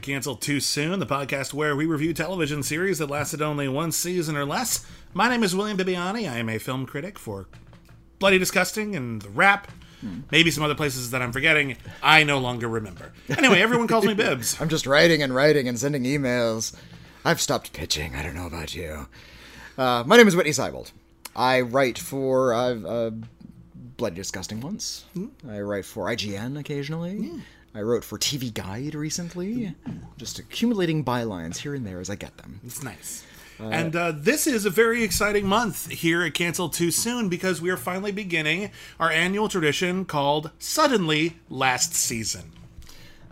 To Cancel Too Soon, the podcast where we review television series that lasted only one season or less. My name is William Bibbiani. I am a film critic for Bloody Disgusting and The Wrap. Maybe some other places that I'm forgetting. I no longer remember. Anyway, everyone calls me Bibbs. I'm just writing and writing and sending emails. I've stopped pitching. I don't know about you. Uh, my name is Whitney Seibold. I write for uh, uh, Bloody Disgusting once. I write for IGN occasionally. I wrote for TV Guide recently. Just accumulating bylines here and there as I get them. It's nice. and uh, this is a very exciting month here at Cancel Too Soon because we are finally beginning our annual tradition called Suddenly Last Season.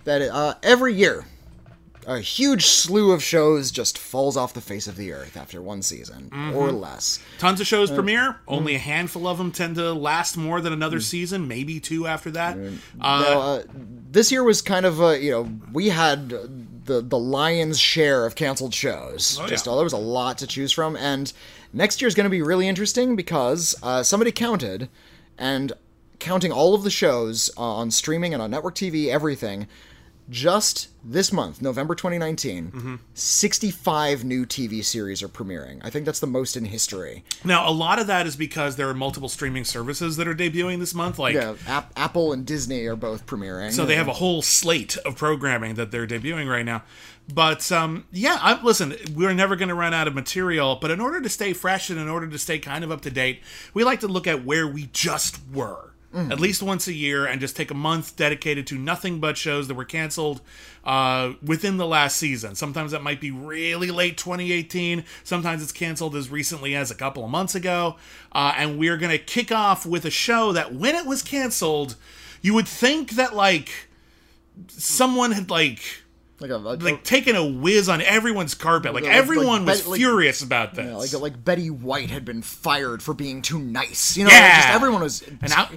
That uh, every year, a huge slew of shows just falls off the face of the earth after one season or less. Tons of shows premiere. Only a handful of them tend to last more than another season, maybe two after that. Uh, Now, uh, this year was kind of a you know we had the the lion's share of canceled shows. Oh, Just yeah. uh, there was a lot to choose from, and next year is going to be really interesting because uh, somebody counted, and counting all of the shows uh, on streaming and on network TV, everything. Just this month, November 2019, Mm-hmm. 65 new TV series are premiering. I think that's the most in history. now, a lot of that is because there are multiple streaming services that are debuting this month. Like, Yeah, App- Apple and Disney are both premiering. so they have a whole slate of programming that they're debuting right now. But um, yeah, I, listen, we're never going to run out of material. But in order to stay fresh and in order to stay kind of up to date, we like to look at where we just were. At least once a year, and just take a month dedicated to nothing but shows that were canceled uh, within the last season. Sometimes that might be really late 2018. Sometimes it's canceled as recently as a couple of months ago. Uh, and we're going to kick off with a show that, when it was canceled, you would think that like someone had like like a, a- like taken a whiz on everyone's carpet. Like Like- like everyone was like- furious about this. Yeah, like like Betty White had been fired for being too nice. You know, Yeah. just everyone was An out,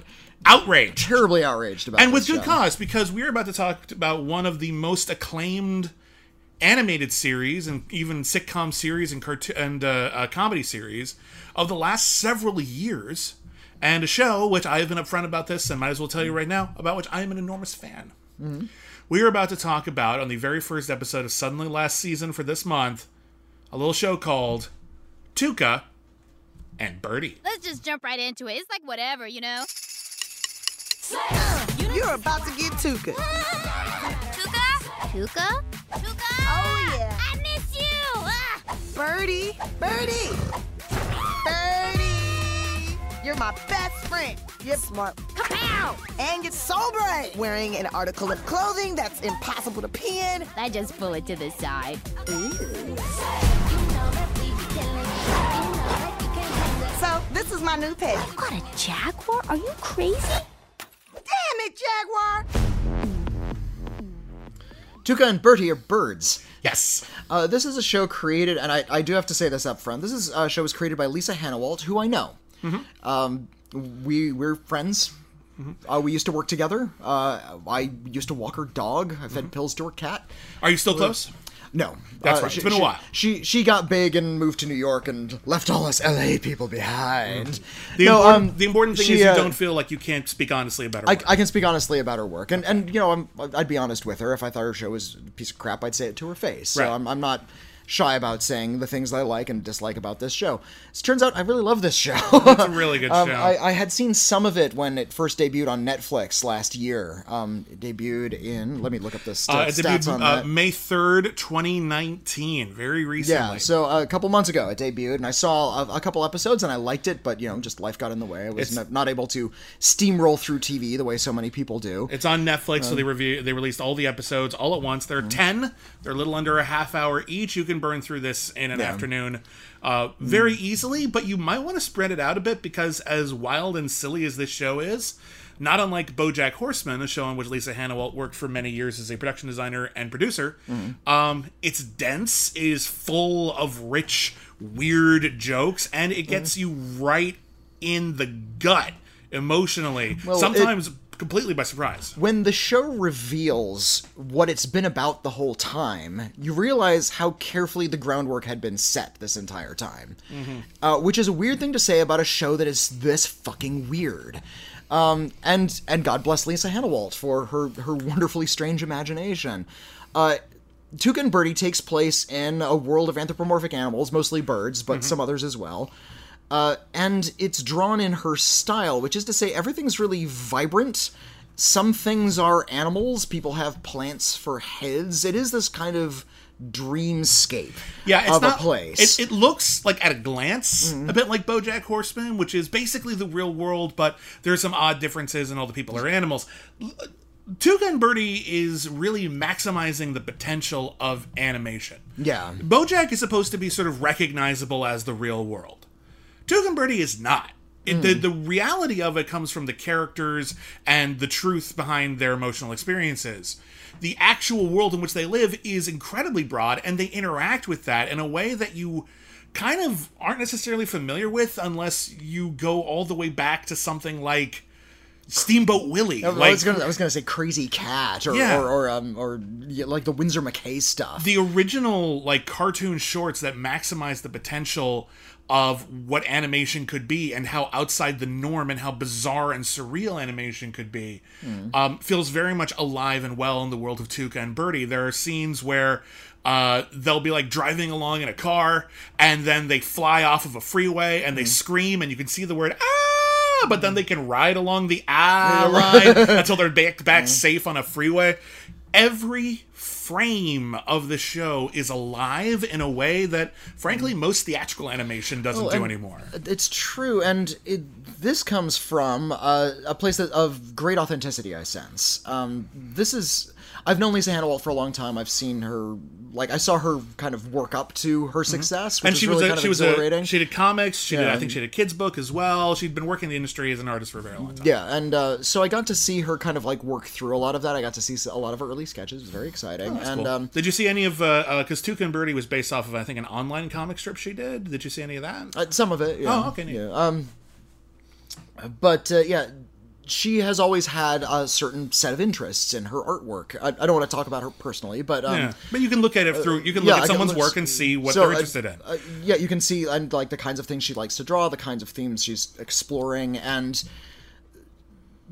outrage. terribly outraged about and with good show. cause because we're about to talk about one of the most acclaimed animated series and even sitcom series and cartoon and uh, uh, comedy series of the last several years and a show which i've been upfront about this and might as well tell you right now about which i am an enormous fan we are about to talk about on the very first episode of suddenly last season for this month a little show called Tuca and Bertie Let's just jump right into it. It's like whatever, you know. You're about to get Tuca. Tuca? Tuca? Tuca? Oh, yeah. I miss you! Ah! Bertie, Bertie, Bertie. You're my best friend. You're smart. Kapow! And you're so bright. Wearing an article of clothing that's impossible to pin. I just pull it to the side. So, this is my new pet. You got a jaguar? Are you crazy? Damn it, Jaguar. Tuca and Bertie are birds. yes Uh, this is a show created, and I, I do have to say this up front. This is a show was created by Lisa Hanawalt, who I know. Mm-hmm. Um, we we're friends. Uh, we used to work together. Uh, I used to walk her dog. I Mm-hmm. fed pills to her cat. are you still close No, That's Uh, right. she- It's been a while. She she got big and moved to New York and left all us LA people behind. The, No, important, um, the important thing she, is you uh, don't feel like you can't speak honestly about her. I, work. I can speak honestly about her work, and and you know I'm I'd be honest with her. If I thought her show was a piece of crap, I'd say it to her face. So Right. I'm I'm not shy about saying the things I like and dislike about this show. It turns out I really love this show. It's a really good Um, show. I, I had seen some of it when it first debuted on Netflix last year. Um, it debuted in. Let me look up the st- uh, it stats debuted on uh, that. May 3rd, 2019. Very recently. Yeah, so uh, a couple months ago it debuted, and I saw a, a couple episodes, and I liked it, but you know, just life got in the way. I was It's- not, able to steamroll through TV the way so many people do. It's on Netflix, Um, so they review they released all the episodes all at once. There mm-hmm. are ten. They're a little under a half hour each. You can burn through this in an Yeah. afternoon uh, very easily, but you might want to spread it out a bit because as wild and silly as this show is, not unlike BoJack Horseman, a show on which Lisa Hanawalt worked for many years as a production designer and producer, um, it's dense, it is full of rich, weird jokes, and it gets you right in the gut emotionally. Well, it- Sometimes completely by surprise. when the show reveals what it's been about the whole time, you realize how carefully the groundwork had been set this entire time. Uh, which is a weird thing to say about a show that is this fucking weird. Um, and and God bless Lisa Hanawalt for her her wonderfully strange imagination. Uh, Tuca and Bertie takes place in a world of anthropomorphic animals, mostly birds, but some others as well. Uh, and it's drawn in her style, which is to say, everything's really vibrant. Some things are animals. People have plants for heads. It is this kind of dreamscape Yeah, it's of not a place. It, it looks like at a glance Mm-hmm. a bit like BoJack Horseman, which is basically the real world, but there's some odd differences, and all the people are animals. Tuca and Bertie is really maximizing the potential of animation. yeah. BoJack is supposed to be sort of recognizable as the real world. Tuca and Bertie is not. It, the, the reality of it comes from the characters and the truth behind their emotional experiences. The actual world in which they live is incredibly broad, and they interact with that in a way that you kind of aren't necessarily familiar with unless you go all the way back to something like Steamboat Willie. I like, was gonna, I was gonna say Krazy Kat or Yeah. or, or um or yeah, like the Winsor McCay stuff. the original like cartoon shorts that maximize the potential of what animation could be and how outside the norm and how bizarre and surreal animation could be um, feels very much alive and well in the world of Tuca and Bertie. There are scenes where uh, they'll be like driving along in a car and then they fly off of a freeway and they scream and you can see the word ah! But then they can ride along the ah line until they're back back safe on a freeway. Every frame of the show is alive in a way that frankly most theatrical animation doesn't do anymore It's true, and it, this comes from uh, a place that, of great authenticity. I sense. Um, this is. I've known Lisa Hanawalt for a long time. I've seen her, like I saw her kind of work up to her success, Mm-hmm. and she really was a, kind of she was exhilarating. a, she did comics she did i think she did a kids book as well she'd been working in the industry as an artist for a very long time yeah, and uh, so I got to see her kind of like work through a lot of that. I got to see a lot of her early sketches. It was very exciting. and Cool. um, did you see any of uh because Tuca and Bertie was based off of I think an online comic strip she did did you see any of that uh, some of it. Yeah. Oh, okay, neat. Yeah. Um, but uh, yeah, she has always had a certain set of interests in her artwork. I, I don't want to talk about her personally, but um, yeah but you can look at it through you can look I at someone's work and see what so, they're uh, interested in uh, yeah, you can see and like the kinds of things she likes to draw, the kinds of themes she's exploring, and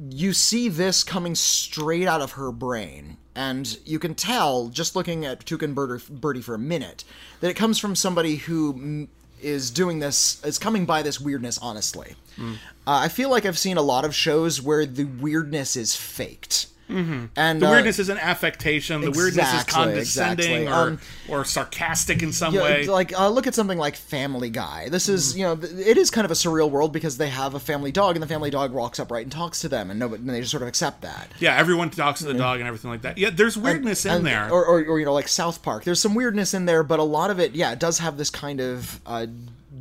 you see this coming straight out of her brain. And you can tell, just looking at Tuca and Bertie, for a minute, that it comes from somebody who is doing this, is coming by this weirdness honestly. Hmm. Uh, I feel like I've seen a lot of shows where the weirdness is faked. Mm-hmm. And the uh, weirdness is an affectation. The weirdness is condescending exactly. or, Um, or sarcastic in some Yeah, way. like uh, look at something like Family Guy. This is you know it is kind of a surreal world because they have a family dog and the family dog walks upright and talks to them and nobody and they just sort of accept that. yeah, everyone talks to the dog and everything like that. Yeah, there's weirdness in And- there. or, or, or you know like South Park. There's some weirdness in there, but a lot of it, yeah, it does have this kind of uh,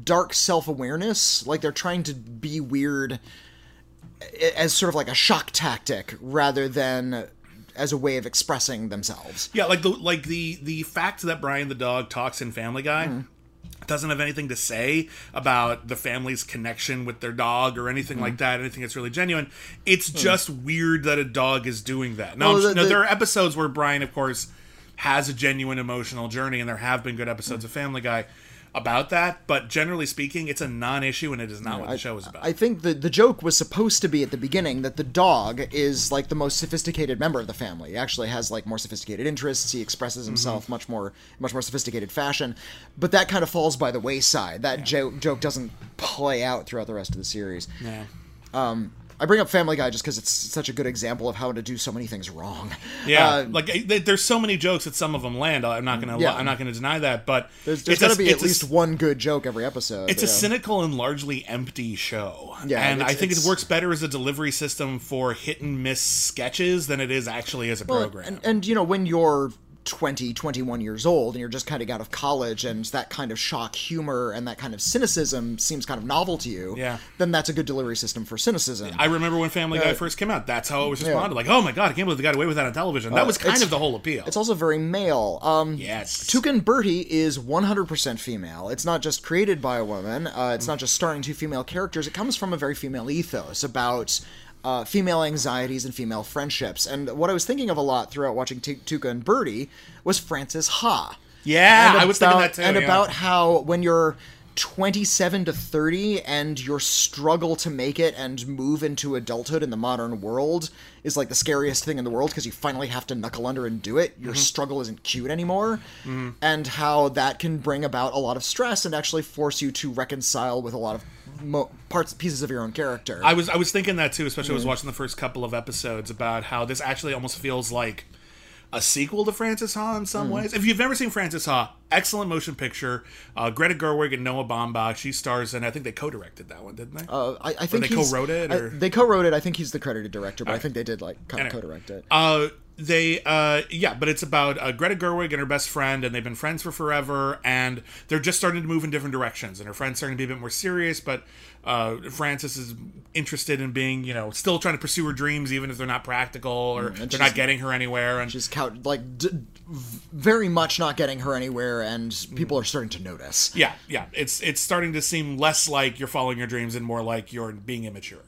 dark self awareness. Like they're trying to be weird as sort of like a shock tactic rather than as a way of expressing themselves. yeah, like the like the the fact that Brian the dog talks in Family Guy. Mm-hmm. Doesn't have anything to say about the family's connection with their dog or anything Mm-hmm. like that. Anything that's really genuine. It's just weird that a dog is doing that. Now, Well, the- now the- there are episodes where Brian, of course, has a genuine emotional journey, and there have been good episodes of Family Guy. About that, but generally speaking, it's a non-issue and it is not what the show is about. I think the the joke was supposed to be at the beginning that the dog is like the most sophisticated member of the family. He actually has like more sophisticated interests. He expresses Mm-hmm. himself much more much more sophisticated fashion. But that kind of falls by the wayside. That jo- joke doesn't play out throughout the rest of the series. yeah. I bring up Family Guy just because it's such a good example of how to do so many things wrong. Yeah, Uh, like there's so many jokes that some of them land. I'm not gonna, Yeah. I'm not gonna deny that. But there's, there's a- got to be at a- least one good joke every episode. It's a yeah. cynical and largely empty show. Yeah, and I think it works better as a delivery system for hit and miss sketches than it is actually as a Well, program. And, and you know, when you're 20, 21 years old and you're just kind of out of college and that kind of shock humor and that kind of cynicism seems kind of novel to you, Yeah. then that's a good delivery system for cynicism. I remember when Family Guy first came out. That's how it was responded. Like, oh my god, I can't believe they got away with that on television. That was kind Uh, of the whole appeal. it's also very male. Um, yes. Tuca and Bertie is 100% female. It's not just created by a woman. Uh, it's not just starring two female characters. It comes from a very female ethos about uh, female anxieties and female friendships. And what I was thinking of a lot throughout watching T- Tuca and Bertie was Frances Ha. yeah, And I was thinking about- that too. And yeah. about how when you're 27 to 30 and your struggle to make it and move into adulthood in the modern world is like the scariest thing in the world because you finally have to knuckle under and do it. Mm-hmm. Your struggle isn't cute anymore. And how that can bring about a lot of stress and actually force you to reconcile with a lot of mo- parts pieces of your own character. I was I was thinking that too, especially I Mm. was watching the first couple of episodes about how this actually almost feels like a sequel to Frances Ha in Mm. some ways. If you've never seen Frances Ha, excellent motion picture. Uh, Greta Gerwig and Noah Baumbach, she stars in. I think they co-directed that one, didn't they? Uh, I, I think they he's- co-wrote it, I- they co-wrote it. I think he's the credited director, but I think they did like kind of Anyway. co-direct it. Uh, they, uh, yeah, but it's about uh, Greta Gerwig and her best friend, and they've been friends for forever, and they're just starting to move in different directions, and her friend's starting to be a bit more serious, but uh, Frances is interested in being, you know, still trying to pursue her dreams, even if they're not practical or they're Mm, not getting her anywhere, and She's couch like d- very much not getting her anywhere, and people are starting to notice. yeah, yeah, it's it's starting to seem less like you're following your dreams and more like you're being immature.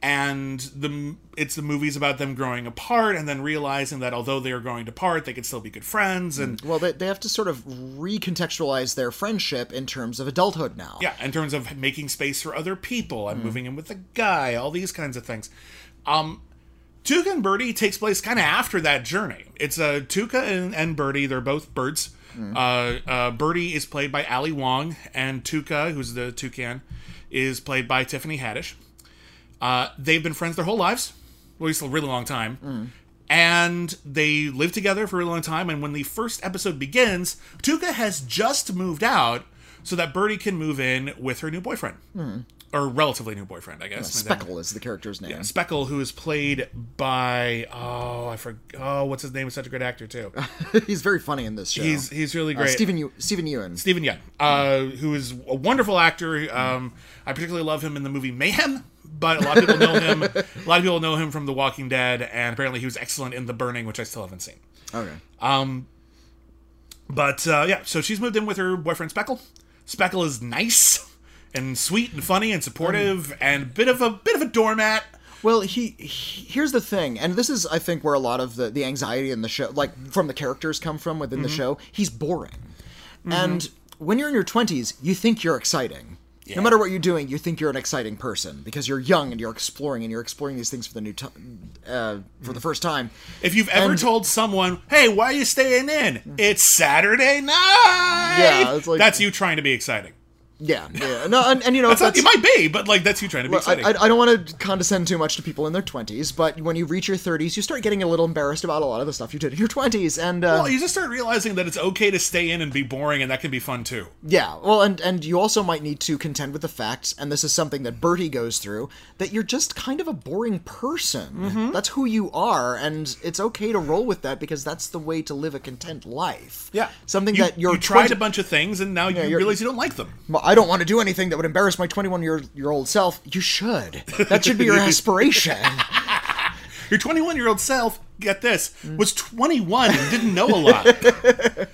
And the it's the movies about them growing apart and then realizing that although they are growing apart, they can still be good friends and Well, they, they have to sort of recontextualize their friendship in terms of adulthood now. Yeah, in terms of making space for other people and moving in with a guy, all these kinds of things. Um, Tuca and Bertie takes place kind of after that journey. It's uh, Tuca and, and Bertie, they're both birds. Uh, uh, Bertie is played by Ali Wong, and Tuca, who's the toucan, is played by Tiffany Haddish. Uh, they've been friends their whole lives, well, at least a really long time. And they live together for a really long time. And when the first episode begins, Tuca has just moved out so that Bertie can move in with her new boyfriend. Or relatively new boyfriend, I guess. Speckle is the character's name. Speckle, who is played by oh I forgot oh what's his name? He's such a good actor too. he's very funny in this show. He's he's really uh, great. Stephen Ew- Stephen Ewan. Steven Yeun, uh, who is a wonderful actor. Um, I particularly love him in the movie Mayhem, but a lot of people know him. A lot of people know him from The Walking Dead, and apparently he was excellent in The Burning, which I still haven't seen. Okay. Um, But uh, yeah, so she's moved in with her boyfriend Speckle. Speckle is nice and sweet and funny and supportive and a bit of a bit of a doormat. Well, he, he here's the thing, and this is I think where a lot of the the anxiety in the show, like from the characters, come from within the mm-hmm. show. He's boring, mm-hmm. and when you're in your twenties, you think you're exciting. No matter what you're doing, you think you're an exciting person because you're young and you're exploring and you're exploring these things for the new time, uh, for the first time. If you've ever And- told someone, "Hey, why are you staying in? It's Saturday night." Yeah, it's like- that's you trying to be exciting. Yeah, yeah, no, and, and you know That's, that's, not, it might be, but like that's you trying to be exciting. I, I don't want to condescend too much to people in their 20s, but when you reach your 30s, you start getting a little embarrassed about a lot of the stuff you did in your 20s, and uh, well, you just start realizing that it's okay to stay in and be boring, and that can be fun too. Yeah, well, and and you also might need to contend with the fact, and this is something that Bertie goes through, that you're just kind of a boring person. Mm-hmm. That's who you are, and it's okay to roll with that because that's the way to live a content life. Yeah, something you, that you're you tried 20 a bunch of things, and now you you're- realize you don't like them. Well, I don't want to do anything that would embarrass my 21 year year old self. You should. That should be your aspiration. Your 21 year old self, get this, was 21 and didn't know a lot.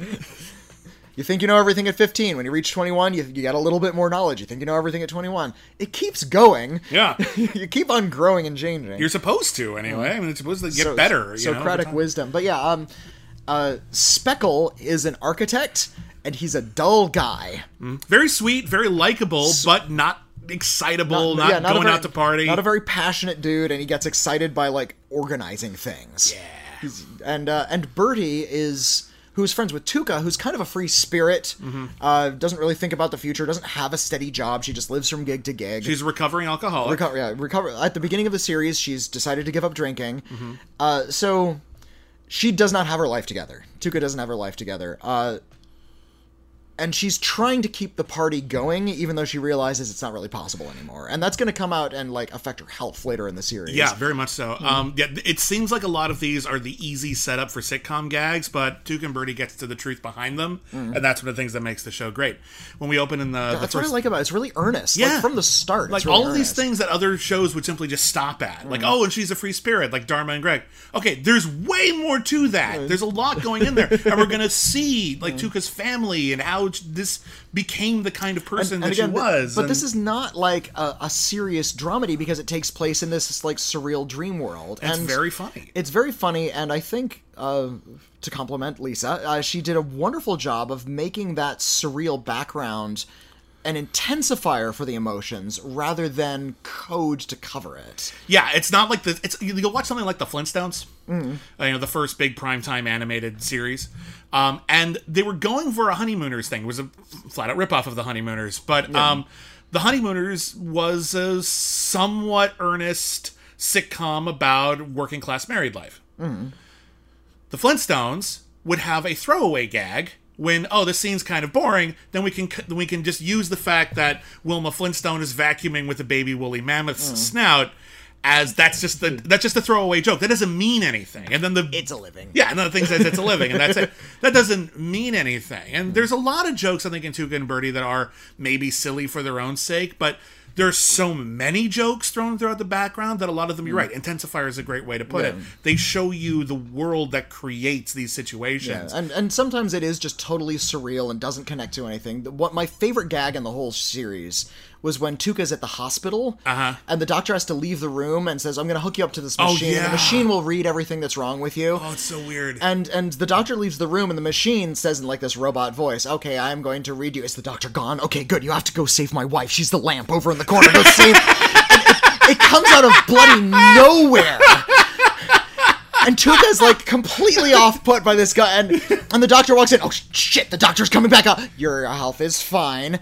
You think you know everything at 15. When you reach 21, you, you get a little bit more knowledge. You think you know everything at 21. It keeps going. Yeah. you keep on growing and changing. You're supposed to anyway. I mean, it's supposed to get So- better. You know, over Socratic time. wisdom. But yeah, um, uh, Speckle is an architect, and he's a dull guy. Very sweet, very likable, but not excitable, not, yeah, going very, out to party. Not a very passionate dude, and he gets excited by like organizing things. Yeah, and uh, and Bertie is who's friends with Tuca, who's kind of a free spirit. Mm-hmm. Uh, doesn't really think about the future. Doesn't have a steady job. She just lives from gig to gig. She's a recovering alcoholic. Yeah, recover at the beginning of the series. She's decided to give up drinking. Mm-hmm. Uh, so she does not have her life together. Tuca doesn't have her life together. Uh, and she's trying to keep the party going, even though she realizes it's not really possible anymore. And that's going to come out and like affect her health later in the series. Yeah, very much so. Mm-hmm. Um, yeah, it seems like a lot of these are the easy setup for sitcom gags, but Tuca and Bertie gets to the truth behind them, mm-hmm. and that's one of the things that makes the show great. When we open in the, the that's first, what I like about it. It's really earnest. Yeah. like, from the start. like really all of these things that other shows would simply just stop at, like mm-hmm. oh, and she's a free spirit, like Dharma and Greg. Okay, there's way more to that. There's a lot going in there, and we're gonna see like tuca's family and how this became the kind of person that she was. But and- this is not like a, a serious dramedy because it takes place in this like surreal dream world. it's and very funny. It's very funny, and I think uh, to compliment Lisa, uh, she did a wonderful job of making that surreal background an intensifier for the emotions rather than code to cover it. Yeah, it's not like the. It's you'll watch something like the Flintstones, uh, you know, the first big primetime animated series, um, and they were going for a Honeymooners thing. It was a flat out ripoff of the Honeymooners, but um, the Honeymooners was a somewhat earnest sitcom about working class married life. The Flintstones would have a throwaway gag when oh this scene's kind of boring then we can then we can just use the fact that Wilma Flintstone is vacuuming with a baby woolly mammoth's Mm. snout as that's just the that's just a throwaway joke that doesn't mean anything and then the It's a living. yeah and then the thing says it's a living and that's it that doesn't mean anything and there's a lot of jokes I think in Tuca and Bertie that are maybe silly for their own sake but there's so many jokes thrown throughout the background that a lot of them you're right intensifier is a great way to put it Mm. They show you the world that creates these situations Yeah, and and sometimes it is just totally surreal and doesn't connect to anything. What my favorite gag in the whole series was when Tuca's at the hospital, Uh-huh. and the doctor has to leave the room and says, "I'm going to hook you up to this Oh, machine. yeah. The machine will read everything that's wrong with you." oh it's so weird And and the doctor leaves the room, and the machine says in like this robot voice, "Okay, I'm going to read you." Is the doctor gone? Okay, good. You have to go save my wife. She's the lamp over in the corner. Go save. it, it comes out of bloody nowhere. And Tuca's like completely off put by this guy, and and the doctor walks in. Oh shit! The doctor's coming back up. Your health is fine.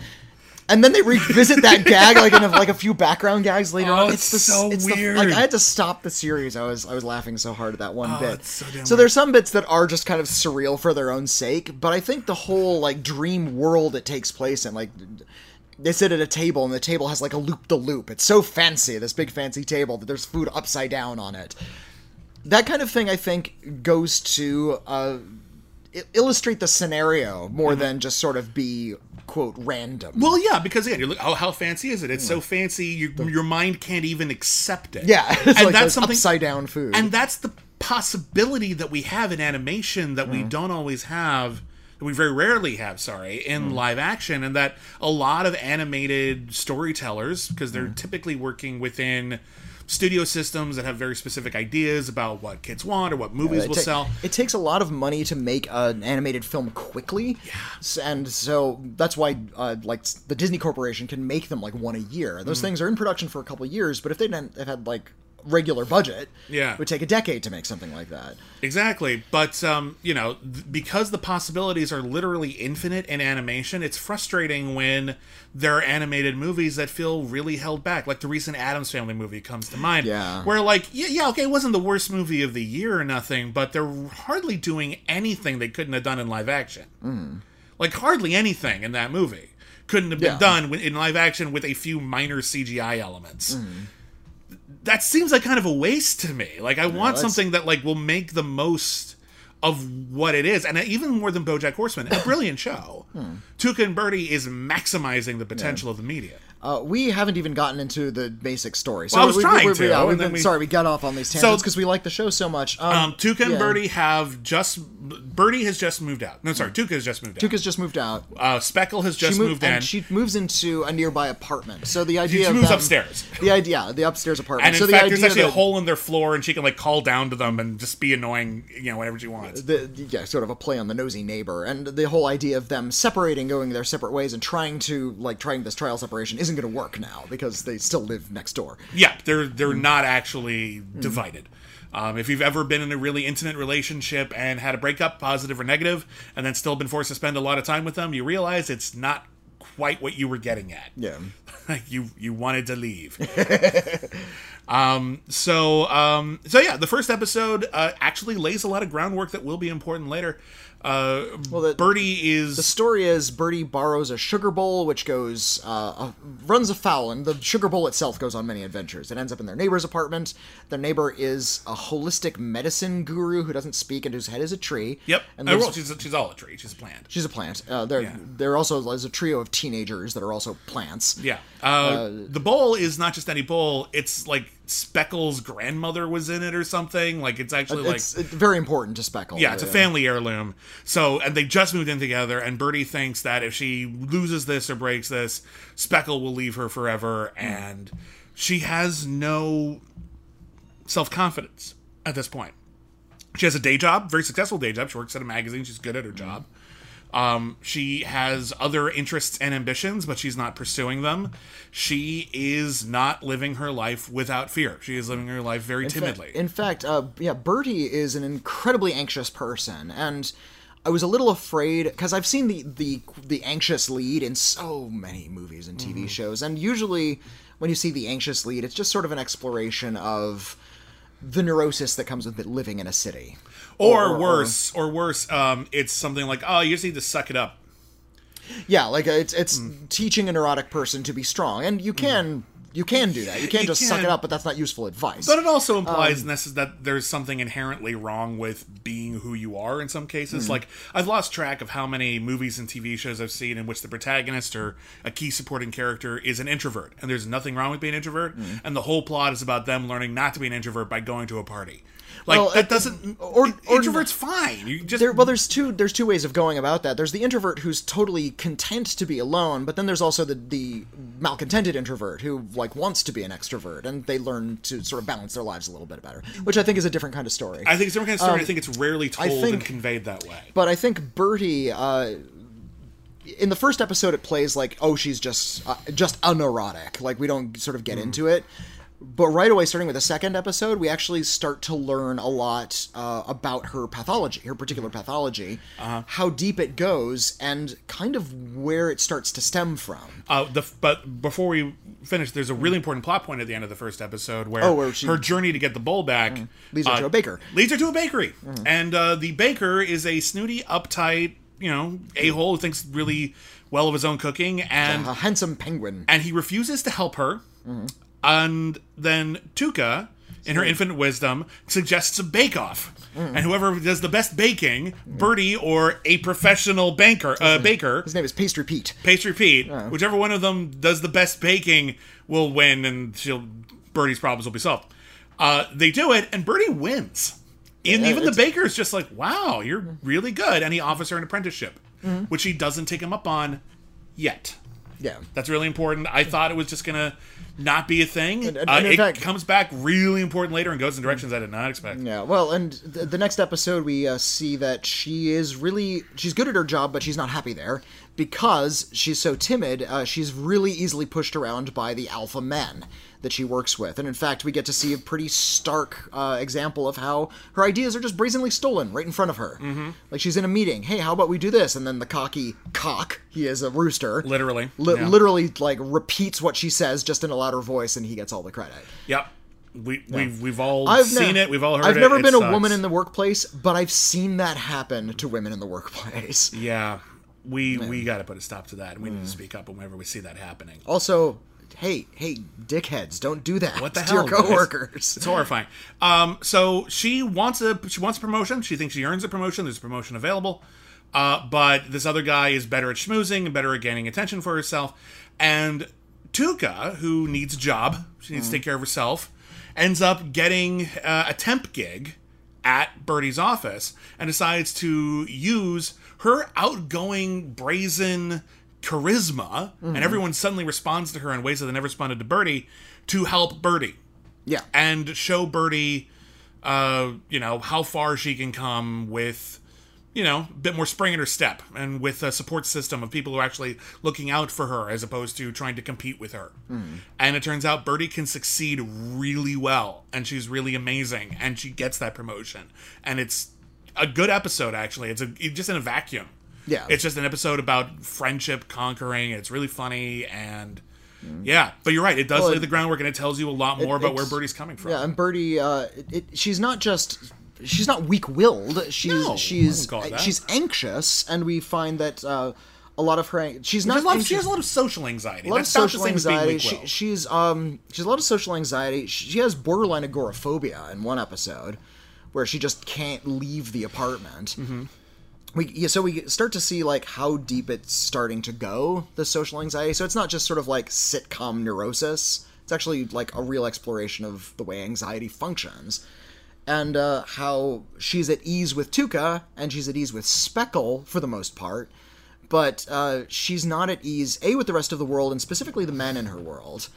And then they revisit that gag like in a, like a few background gags later Oh, on. it's the, so it's the- weird. like I had to stop the series. I was I was laughing so hard at that one bit. Oh, it's so damn there's some bits that are just kind of surreal for their own sake, but I think the whole like dream world it takes place in, like they sit at a table and the table has like a loop the loop. It's so fancy, this big fancy table that there's food upside down on it. That kind of thing, I think, goes to uh, illustrate the scenario more than just sort of be quote random. Well, yeah, because again, you're like, oh, how fancy is it? It's so fancy, you, your mind can't even accept it. yeah, it's and like that's something. upside down food. And that's the possibility that we have in animation that Mm. we don't always have. That we very rarely have, sorry, in Mm. live action, and that a lot of animated storytellers, because they're Mm. typically working within studio systems that have very specific ideas about what kids want or what movies it, will ta- sell. it takes a lot of money to make an animated film quickly. Yeah. And so that's why, uh, like, the Disney Corporation can make them like one a year. Those Mm. things are in production for a couple of years, but if they didn't have had like regular budget, Yeah. it would take a decade to make something like that. Exactly, but um, you know, th- because the possibilities are literally infinite in animation, it's frustrating when there are animated movies that feel really held back. Like the recent Addams Family movie comes to mind, Yeah. where like, yeah, yeah, okay, it wasn't the worst movie of the year or nothing, but they're hardly doing anything they couldn't have done in live action. Like hardly anything in that movie couldn't have been Yeah. done in live action with a few minor CGI elements Mm. That seems like kind of a waste to me. Like I want that's- something that like will make the most of what it is, and even more than BoJack Horseman, a brilliant show. Hmm. Tuca and Bertie is maximizing the potential of the media. Uh, we haven't even gotten into the basic story. So Well, I was we, trying we, to, Yeah, been, we- sorry, we got off on these tangents So it's because we like the show so much. Um, Um, Tuca and yeah. Bertie have just Bertie has just moved out. No, sorry, Tuca has just moved out. Tuca's just moved out. uh, Speckle has just she moved, in. and she moves into a nearby apartment. So the idea she of moves them- upstairs. The idea, the upstairs apartment. and in so the fact, idea there's actually a hole in their floor, and she can like call down to them and just be annoying, you know, whenever she wants. the, yeah, sort of a play on the nosy neighbor, and the whole idea of them separating, going their separate ways, and trying to like trying this trial separation isn't going to work now because they still live next door. Yeah, they're they're Hmm. not actually divided. Um, if you've ever been in a really intimate relationship and had a breakup, positive or negative, and then still been forced to spend a lot of time with them, you realize it's not quite what you were getting at. Yeah, you you wanted to leave. um, so um, so yeah, the first episode uh, actually lays a lot of groundwork that will be important later. Uh, Well, the- Bertie is the story is Bertie borrows a sugar bowl, which goes uh, uh, runs afoul, and the sugar bowl itself goes on many adventures. It ends up in their neighbor's apartment. Their neighbor is a holistic medicine guru who doesn't speak and whose head is a tree. yep. and Uh, well, she's she's all a tree. She's a plant. She's a plant. Uh, there, Yeah. there also is a trio of teenagers that are also plants. Yeah. Uh, the bowl is not just any bowl. It's like Speckle's grandmother was in it or something. Like it's actually like it's, it's very important to Speckle. yeah, it's a family heirloom. So and they just moved in together. And Bertie thinks that if she loses this or breaks this, Speckle will leave her forever. And she has no self confidence at this point. She has a day job, very successful day job. She works at a magazine. She's good at her job. Um, she has other interests and ambitions, but she's not pursuing them. She is not living her life without fear. She is living her life very In fact- timidly. In fact, uh, yeah, Bertie is an incredibly anxious person, and I was a little afraid because I've seen the the the anxious lead in so many movies and Mm-hmm. TV shows, and usually when you see the anxious lead, it's just sort of an exploration of the neurosis that comes with living in a city. Or, or- worse, or, worse, um, it's something like, oh, you just need to suck it up. Yeah, like uh, it's it's Mm. teaching a neurotic person to be strong, and you can you can do that. You can't You just suck it up, but that's not useful advice. But it also implies Um, this is that there's something inherently wrong with being who you are in some Hmm. cases. Like I've lost track of how many movies and TV shows I've seen in which the protagonist or a key supporting character is an introvert, and there's nothing wrong with being an introvert, Hmm. and the whole plot is about them learning not to be an introvert by going to a party. Like Well, that it- doesn't. or- or- introvert's fine. You just there well there's two there's two ways of going about that there's the introvert who's totally content to be alone but then there's also the the malcontented introvert who like wants to be an extrovert and they learn to sort of balance their lives a little bit better which i think is a different kind of story I think it's a different kind of story. I think it's rarely told and Um, think- conveyed that way. but i think bertie uh in the first episode it plays like oh she's just uh, just a neurotic like we don't sort of get Mm. into it but right away starting with the second episode we actually start to learn a lot uh, about her pathology her particular pathology Uh-huh. how deep it goes and kind of where it starts to stem from. Uh, the but before we finish, there's a really important plot point at the end of the first episode where, Oh, where she- her journey to get the bowl back leads her uh, to a baker. leads her to a bakery, and uh, the baker is a snooty, uptight, you know, a hole who thinks really well of his own cooking, and a handsome penguin. and he refuses to help her, and then Tuca. In her infinite wisdom, suggests a bake-off, and whoever does the best baking, Bertie or a professional banker, uh, baker, his name is pastry pete Pastry Pete, whichever one of them does the best baking will win, and she'll Bertie's problems will be solved. Uh, they do it, and Bertie wins. And Yeah, even the it's- baker is just like, "Wow, you're really good," and he offers her an apprenticeship, which he doesn't take him up on yet. Yeah That's really important. I thought it was just gonna not be a thing. And- and- uh, and it fact- comes back really important later and goes in directions I did not expect. Yeah, well, and th- the next episode we uh, see that she is really she's good at her job, but she's not happy there because she's so timid. Uh, she's really easily pushed around by the alpha men that she works with, and in fact, we get to see a pretty stark uh, example of how her ideas are just brazenly stolen right in front of her. Mm-hmm. Like she's in a meeting, hey, how about we do this? And then the cocky cock, he is a rooster, Literally. li- Yeah. literally like repeats what she says just in a louder voice, and he gets all the credit. Yep. We, we've, we've all I've seen ne- it. We've all heard it. I've it. never It been a woman in the workplace, but I've seen that happen to women in the workplace. Yeah, we we got to put a stop to that, and we need to speak up whenever we see that happening. Also, hey, hey, dickheads, don't do that What the to hell, your guys? coworkers. It's horrifying. Um, so she wants a she wants a promotion. She thinks she earns a promotion. There's a promotion available, uh, but this other guy is better at schmoozing and better at gaining attention for herself. And Tuca, who needs a job, she needs to take care of herself, ends up getting uh, a temp gig at Bertie's office and decides to use her outgoing, brazen charisma, and everyone suddenly responds to her in ways that they never responded to Bertie to help Bertie Yeah. and show Bertie, uh, you know, how far she can come with, you know, a bit more spring in her step and with a support system of people who are actually looking out for her as opposed to trying to compete with her. And it turns out Bertie can succeed really well and she's really amazing and she gets that promotion. And it's a good episode, actually. It's a it's just in a vacuum. Yeah. It's just an episode about friendship conquering. It's really funny and. Yeah, but you're right. It does Well, lay the groundwork, and it tells you a lot more about where Bertie's coming from. Yeah, and Bertie, uh, it, it, she's not just she's not weak-willed. She's No, she's wouldn't call it that. she's anxious, and we find that uh, a lot of her she's She not has, a lot of, she has a lot of social anxiety. a lot of That's the social same as being anxiety. She, she's um she's a lot of social anxiety. She, she has borderline agoraphobia in one episode, where she just can't leave the apartment. Mm-hmm. We yeah, so we start to see like how deep it's starting to go the social anxiety. So it's not just sort of like sitcom neurosis. It's actually like a real exploration of the way anxiety functions. And uh, how she's at ease with Tuca and she's at ease with Speckle for the most part but uh, she's not at ease a with the rest of the world and specifically the men in her world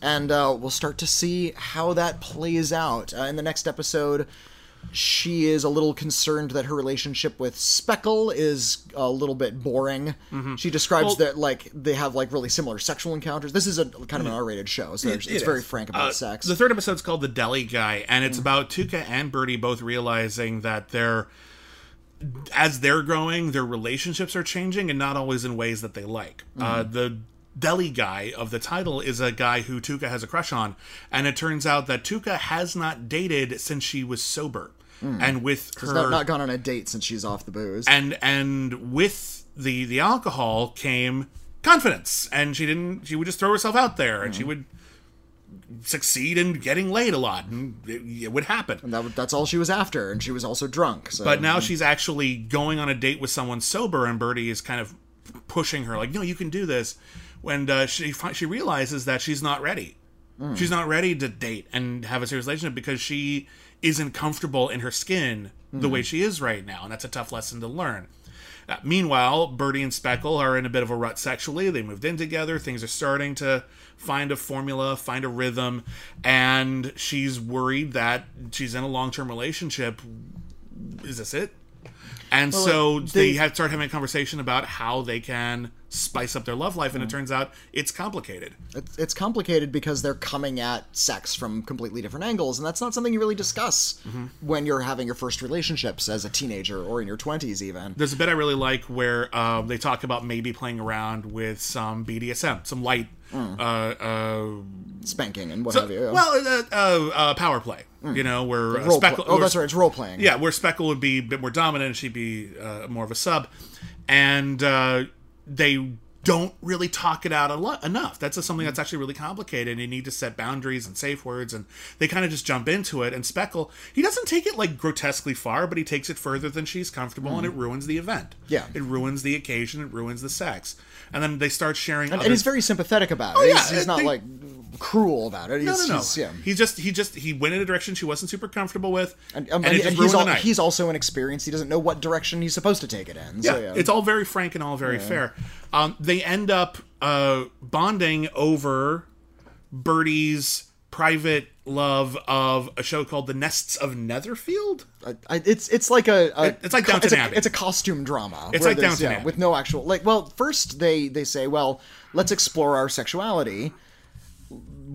and uh, we'll start to see how that plays out uh, in the next episode she is a little concerned that her relationship with speckle is a little bit boring. She describes Well- that like they have like really similar sexual encounters. This is a kind of an r-rated show so it's, It very is. frank about Uh, sex. The third episode's called The Deli Guy, and it's about Tuca and Bertie both realizing that they're as they're growing, their relationships are changing, and not always in ways that they like. Uh, the deli guy of the title is a guy who Tuca has a crush on, and it turns out that Tuca has not dated since she was sober, hmm. and with her not, not gone on a date since she's off the booze. And and with the the alcohol came confidence. And she didn't she would just throw herself out there and she hmm. would succeed in getting laid a lot and it, it would happen. And that, that's all she was after and she was also drunk so but now hmm. she's actually going on a date with someone sober and bertie is kind of pushing her like no you can do this when uh, she she realizes that she's not ready she's not ready to date and have a serious relationship because she isn't comfortable in her skin the way she is right now and that's a tough lesson to learn uh, meanwhile, Bertie and Speckle are in a bit of a rut sexually. They moved in together. Things are starting to find a formula, find a rhythm, and she's worried that she's in a long term relationship. Is this it? And so they, they- have start having a conversation about how they can spice up their love life, and it turns out it's complicated. it's, it's complicated because they're coming at sex from completely different angles and that's not something you really discuss Mm-hmm. when you're having your first relationships as a teenager or in your 20s even There's a bit I really like where uh, they talk about maybe playing around with some BDSM, some light uh, uh, spanking and what So- have you Well, uh, uh, uh, power play. You know, where uh, Speckle. oh where- that's right it's role playing Yeah, where Speckle would be a bit more dominant, and she'd be uh, more of a sub, and uh, they don't really talk it out a lot enough. That's just something that's actually really complicated. and You need to set boundaries and safe words, and they kind of just jump into it. And Speckle, he doesn't take it like grotesquely far, but he takes it further than she's comfortable, and it mm. ruins the event. Yeah. it ruins the occasion, it ruins the sex, and then they start sharing. and, other and he's very sympathetic about it Oh, yeah, he's, he's not they- like cruel about it he's, no, no, no. he's- yeah He just he just he went in a direction she wasn't super comfortable with, and, um, and, and he's, the al- night. he's also inexperienced he doesn't know what direction he's supposed to take it in so yeah, yeah it's all very frank and all very fair. Um, they end up uh, bonding over Bertie's private love of a show called The Nests of Netherfield. It's it's like a, a It- it's like Downton it's a, Abbey. It's a costume drama. It's like Downton yeah, Abbey. with no actual like. Well, first they they say, well, let's explore our sexuality.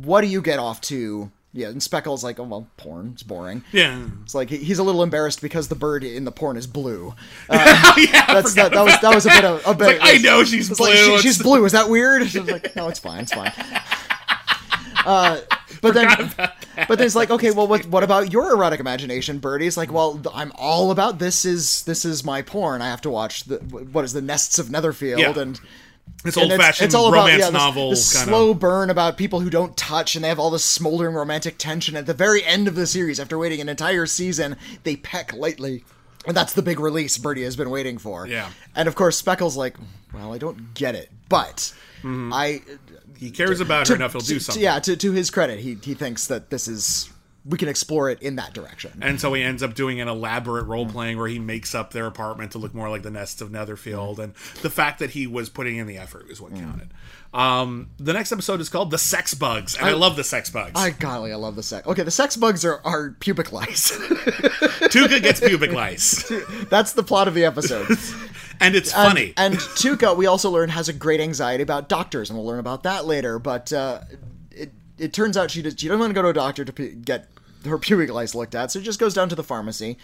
What do you get off to? Yeah, and Speckle's like, oh well, porn. It's boring. Yeah, It's like he- he's a little embarrassed because the bird in the porn is blue. yeah, I That's that, that was that was a bit of a bit. like, I know she's it's like, blue, she- she's blue. Is that weird? It's like, no, it's fine. It's fine. Uh, but then, but then it's like, okay, well, what what about your erotic imagination, Bertie? It's like, well, I'm all about this. Is this is my porn? I have to watch the what is the Nests of Netherfield Yeah. and. This and old fashioned it's all romance about, yeah, this- novel This, kind slow burn about people who don't touch, and they have all this smoldering romantic tension. At the very end of the series, after waiting an entire season, they peck lightly, and that's the big release Bertie has been waiting for. Yeah. And of course, Speckle's like, "Well, I don't get it, but mm-hmm. I." He cares about her enough, he'll do to- something. Yeah, to, to his credit, he he thinks that this is we can explore it in that direction. And so he ends up doing an elaborate role playing where he makes up their apartment to look more like the nests of Netherfield. And the fact that he was putting in the effort is what counted. Um, the next episode is called The Sex Bugs. And I, love the sex bugs. I golly, I love the sex. Okay, the sex bugs are, are pubic lice. Tuca gets pubic lice. That's the plot of the episode. And it's And- funny. And, Tuca, we also learn, has a great anxiety about doctors, and we'll learn about that later. But uh, it it turns out she does, she doesn't want to go to a doctor to pu- get her pubic lice looked at, so she just goes down to the pharmacy.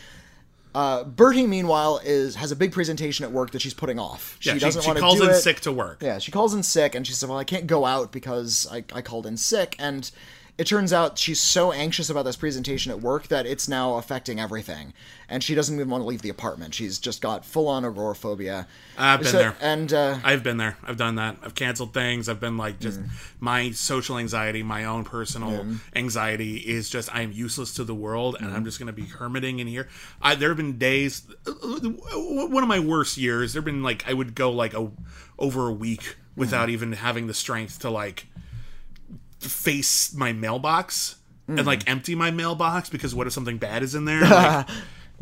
Uh, Bertie, meanwhile, is has a big presentation at work that she's putting off. She yeah, she, doesn't she want to calls do in it. sick to work. Yeah, she calls in sick, and she said, "Well, I can't go out because I, I called in sick." And it turns out she's so anxious about this presentation at work that it's now affecting everything, and she doesn't even want to leave the apartment. She's just got full on agoraphobia. I've been So- there. and uh, I've been there. I've done that. I've canceled things. I've been like just Mm. my social anxiety, my own personal anxiety is just I am useless to the world, and Mm. I'm just going to be hermiting in here. I, there have been days. One of my worst years. There've been like I would go like a over a week without Mm. even having the strength to like face my mailbox Mm. and like empty my mailbox because what if something bad is in there?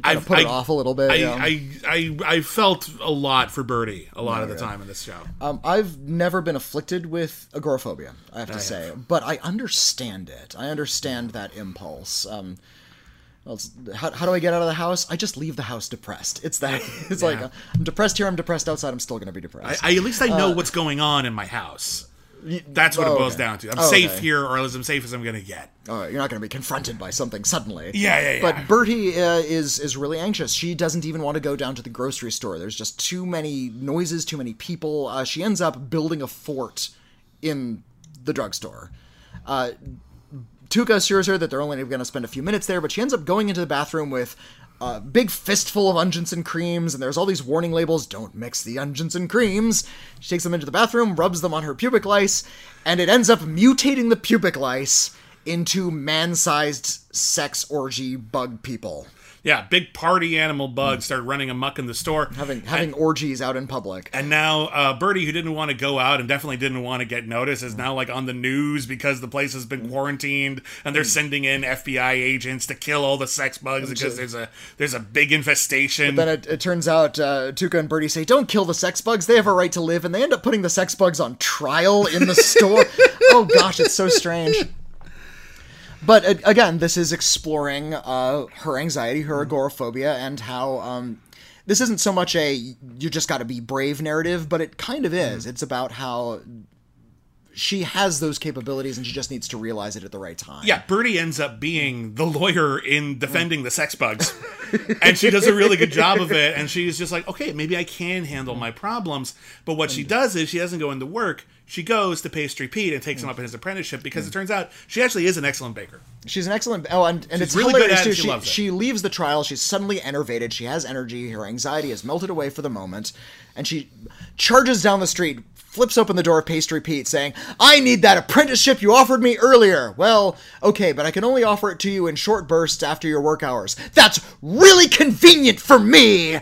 Like, I've put it off a little bit, I, yeah. I, I, I felt a lot for Bertie a lot of the time in this show. um, I've never been afflicted with agoraphobia. I have to say, but I understand it. I understand that impulse. Um, well, how, how do I get out of the house? I just leave the house depressed. It's that. It's like I'm depressed here. I'm depressed outside. I'm still gonna be depressed. I, at least I know what's going on in my house. That's what oh, it boils okay. down to. I'm Oh, safe okay. here, or as I'm safe as I'm gonna get. Oh, you're not going to be confronted by something suddenly. Yeah, yeah, yeah. But Bertie uh, is is really anxious. She doesn't even want to go down to the grocery store. There's just too many noises, too many people. Uh, she ends up building a fort in the drugstore. Uh, Tuca assures her that they're only going to spend a few minutes there, but she ends up going into the bathroom with a big fistful of unguents and creams, and there's all these warning labels don't mix the unguents and creams. She takes them into the bathroom, rubs them on her pubic lice, and it ends up mutating the pubic lice into man sized sex orgy bug people. Yeah, big party animal bugs start running amuck in the store. Having, having orgies out in public. And now uh, Bertie, who didn't want to go out and definitely didn't want to get noticed, is now like on the news because the place has been quarantined and they're sending in FBI agents to kill all the sex bugs because there's a there's a big infestation. And then it, it turns out uh, Tuca and Bertie say, "Don't kill the sex bugs. They have a right to live," and they end up putting the sex bugs on trial in the store. oh gosh, it's so strange. But uh, again, this is exploring uh, her anxiety, her agoraphobia, and how um, this isn't so much a you just got to be brave narrative, but it kind of is. It's about how she has those capabilities and she just needs to realize it at the right time. Yeah, Bertie ends up being the lawyer in defending the sex bugs. and she does a really good job of it. And she's just like, okay, maybe I can handle my problems. But what she does is she doesn't go into work. She goes to Pastry Pete and takes him up in his apprenticeship because it turns out she actually is an excellent baker. She's an excellent. Oh, and, and it's really good hilarious at it, she She, loves it. she leaves the trial. She's suddenly enervated. She has energy. Her anxiety has melted away for the moment, and she charges down the street, flips open the door of Pastry Pete, saying, "I need that apprenticeship you offered me earlier." Well, okay, but I can only offer it to you in short bursts after your work hours. That's really convenient for me.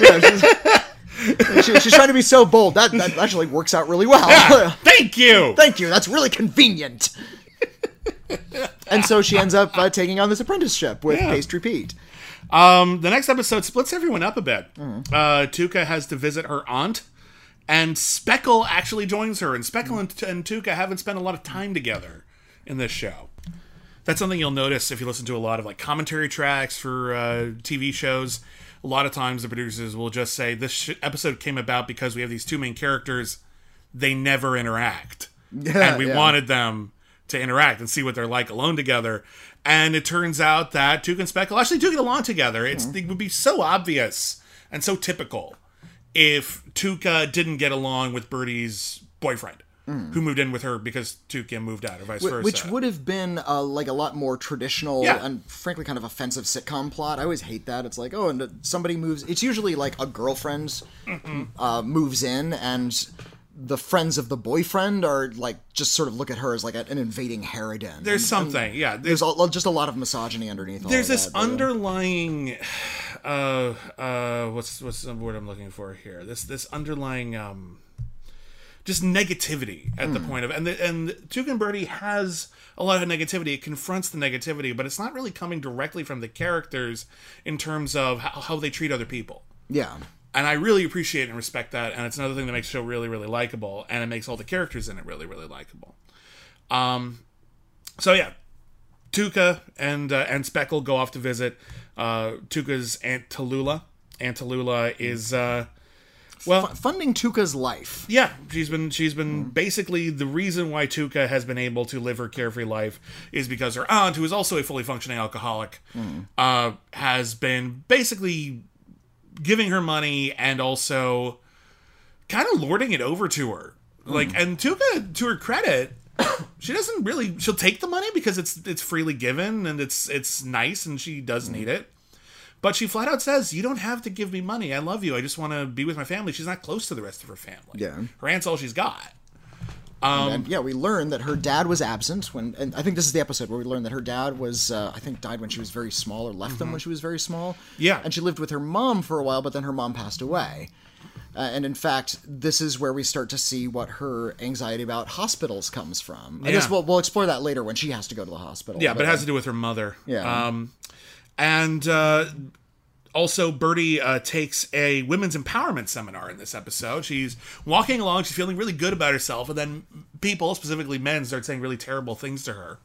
Yeah, she's, she- she's trying to be so bold. That that actually works out really well. Thank you! Thank you. That's really convenient. and so she ends up uh, taking on this apprenticeship with Yeah. Pastry Pete. Um, the next episode splits everyone up a bit. Mm-hmm. Uh, Tuca has to visit her aunt, and Speckle actually joins her. And Speckle and, and Tuca haven't spent a lot of time together in this show. That's something you'll notice if you listen to a lot of like commentary tracks for uh, TV shows. A lot of times the producers will just say this sh- episode came about because we have these two main characters. They never interact, and we yeah. wanted them to interact and see what they're like alone together. And it turns out that Tuca and Speckle actually do get along together. It's Hmm. it would be so obvious and so typical if Tuca didn't get along with Bertie's boyfriend, who moved in with her because Tuca moved out, or vice versa. Which would have been uh, like a lot more traditional Yeah. and frankly kind of offensive sitcom plot. I always hate that. It's like, oh, and somebody moves. It's usually like a girlfriend uh, moves in and the friends of the boyfriend are like just sort of look at her as like an invading harridan. there's And- something, yeah. There's There's, a, just a lot of misogyny underneath. all there's of this that, underlying, uh, uh, what's what's the word I'm looking for here? This this underlying um, just negativity at the point of and the, and Tuca and Bertie has a lot of negativity. It confronts the negativity, but it's not really coming directly from the characters in terms of how, how they treat other people. Yeah. And I really appreciate and respect that. And it's another thing that makes the show really, really likable, and it makes all the characters in it really, really likable. Um, so yeah, Tuca and uh, and Speckle go off to visit uh, Tuca's aunt Tallulah. Aunt Tallulah is uh, well, F- funding Tuca's life. yeah, she's been she's been basically the reason why Tuca has been able to live her carefree life is because her aunt, who is also a fully functioning alcoholic, uh, has been basically giving her money and also kind of lording it over to her. Like, mm. and Tuca, to her credit, she doesn't really. She'll take the money because it's it's freely given and it's it's nice and she does mm. need it. But she flat out says, "You don't have to give me money. I love you. I just want to be with my family." She's not close to the rest of her family. Yeah. her aunt's all she's got. And yeah, we learn that her dad was absent when, and I think this is the episode where we learn that her dad was, uh, I think, died when she was very small or left them when she was very small. Yeah. and she lived with her mom for a while, but then her mom passed away. Uh, and in fact, this is where we start to see what her anxiety about hospitals comes from. I guess we'll, we'll explore that later when she has to go to the hospital. Yeah, but it has to do with her mother. Yeah. Um, and uh, also, Bertie uh, takes a women's empowerment seminar in this episode. She's walking along, she's feeling really good about herself, and then people, specifically men, start saying really terrible things to her.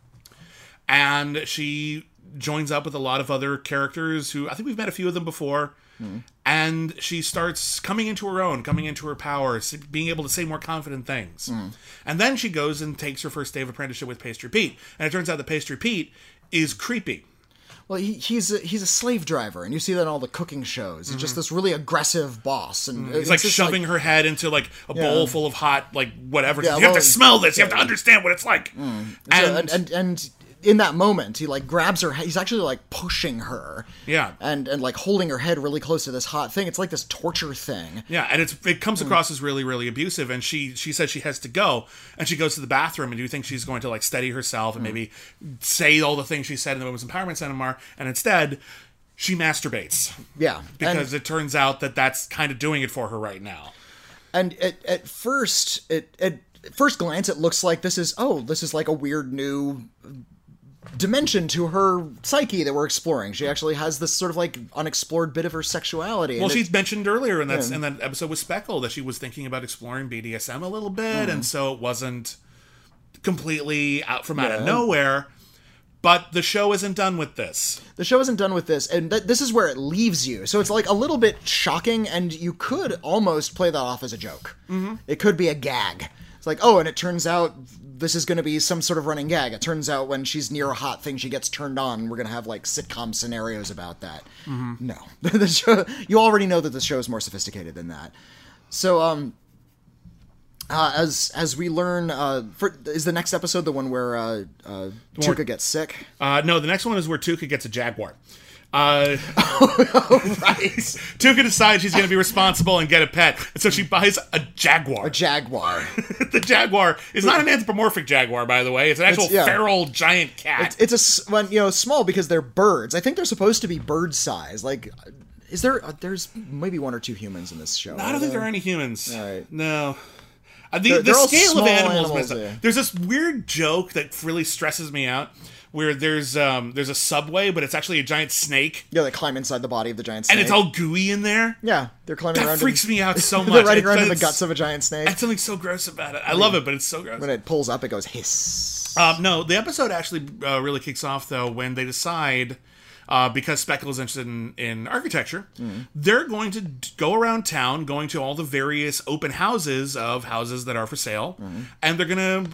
And she joins up with a lot of other characters who I think we've met a few of them before. And she starts coming into her own, coming into her power, being able to say more confident things. And then she goes and takes her first day of apprenticeship with Pastry Pete. And it turns out that Pastry Pete is creepy. Well, he, he's a, he's a slave driver, and you see that in all the cooking shows. He's just this really aggressive boss, and It's Mm-hmm. like shoving her head into like a bowl full of hot, like whatever. Yeah, you have to smell this. You have to understand what it's like. and, And, and and in that moment, he like grabs her. He's actually like pushing her. Yeah. and and like holding her head really close to this hot thing. It's like this torture thing. Yeah, and it's it comes mm. across as really really abusive. And she she says she has to go, and she goes to the bathroom. And you think she's going to like steady herself and mm. maybe say all the things she said in the women's empowerment seminar, and instead she masturbates Yeah, because and, it turns out that that's kind of doing it for her right now. and at at first, it at first glance, it looks like this is oh, this is like a weird new dimension to her psyche that we're exploring. She actually has this sort of like unexplored bit of her sexuality. Well, and it- she's mentioned earlier in that in that episode with Speckle that she was thinking about exploring BDSM a little bit, and so it wasn't completely out from out of nowhere. But the show isn't done with this. the show isn't done with this, and th- this is where it leaves you. So it's like a little bit shocking, and you could almost play that off as a joke. Mm-hmm. It could be a gag. It's like, oh, and it turns out this is going to be some sort of running gag. It turns out when she's near a hot thing, she gets turned on. We're going to have like sitcom scenarios about that. No, the show. You already know that the show is more sophisticated than that. So, um, uh, as as we learn, uh, for, is the next episode the one where uh, uh, Tuca gets sick? Uh, no, the next one is where Tuca gets a jaguar. Uh, right. Tuca decides she's going to be responsible and get a pet, and so she buys a jaguar. A jaguar. the jaguar is not an anthropomorphic jaguar, by the way. It's an actual It's- yeah. feral giant cat. It's a well, you know small because they're birds. I think they're supposed to be bird size. Like, is there? Uh, there's maybe one or two humans in this show. I don't think there are any humans. Alright. No. Uh, the They're- the they're all scale of animals, animals, yeah. There's this weird joke that really stresses me out, where there's um there's a subway, but it's actually a giant snake, Yeah, they climb inside the body of the giant snake. and it's all gooey in there. yeah, they're climbing That around. freaks in, me out so much. they're riding around in the guts of a giant snake. That's something so gross about it. I love it, but it's so gross. When it pulls up, it goes hiss. Um, no, the episode actually uh, really kicks off though when they decide, uh, because Speckle is interested in, in architecture, they're going to go around town, going to all the various open houses of houses that are for sale, and they're gonna.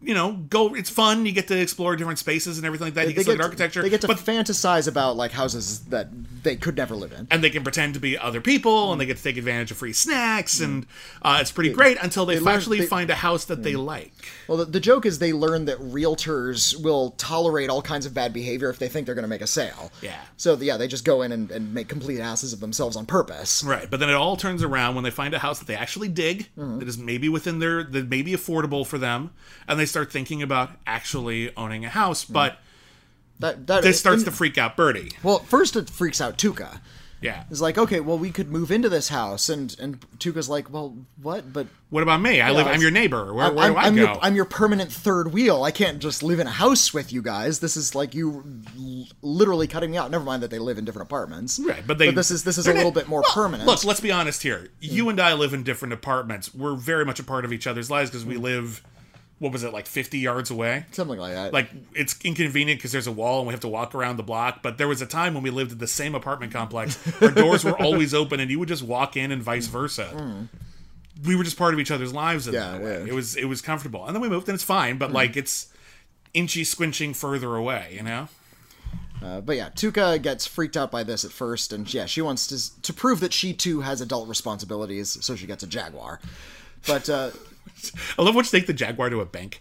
You know, go. It's fun. You get to explore different spaces and everything like that. You they can look get at to- architecture, They get to but fantasize about like houses that they could never live in. and they can pretend to be other people, and they get to take advantage of free snacks, and uh, it's pretty great until they, they actually find a house that they like. Well, the, the joke is they learn that realtors will tolerate all kinds of bad behavior if they think they're going to make a sale. Yeah. So yeah, they just go in and, and make complete asses of themselves on purpose. Right, but then it all turns around when they find a house that they actually dig, Mm-hmm. that is maybe within their, that may be affordable for them, and they start thinking about actually owning a house. Mm-hmm. But That that this starts in- to freak out Bertie. Well, first it freaks out Tuca Yeah. It's like, okay, well, we could move into this house, and and Tuca's like, well, what? But What about me? I live. I'm your neighbor. Where, I'm, where do I I'm go? your I'm your permanent third wheel. I can't just live in a house with you guys. This is like you l- literally cutting me out. Never mind that they live in different apartments. Right, but they. this is this is a little bit more well, permanent. Look, let's be honest here. You and I live in different apartments. We're very much a part of each other's lives because we live. What was it like, fifty yards away? something like that. Like it's inconvenient because there's a wall and we have to walk around the block. But there was a time when we lived in the same apartment complex. Our doors were always open, and you would just walk in and vice versa. We were just part of each other's lives. In Yeah, that way. yeah. It was it was comfortable, and then we moved, and it's fine. But like it's inchy squinching further away. You know. Uh, but yeah, Tuca gets freaked out by this at first, and yeah, she wants to to prove that she too has adult responsibilities, so she gets a Jaguar. But uh, I love when she take the Jaguar to a bank.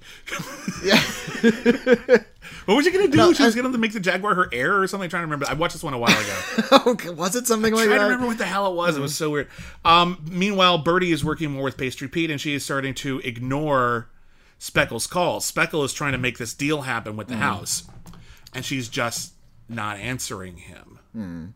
yeah, What was she gonna do? No, she was I- gonna make the Jaguar her heir or something. I'm trying to remember. I watched this one a while ago. okay, was it something like trying that? to remember what the hell it was. It was so weird. Um, meanwhile, Bertie is working more with Pastry Pete, and she is starting to ignore Speckle's calls. Speckle is trying to make this deal happen with the house, and she's just not answering him.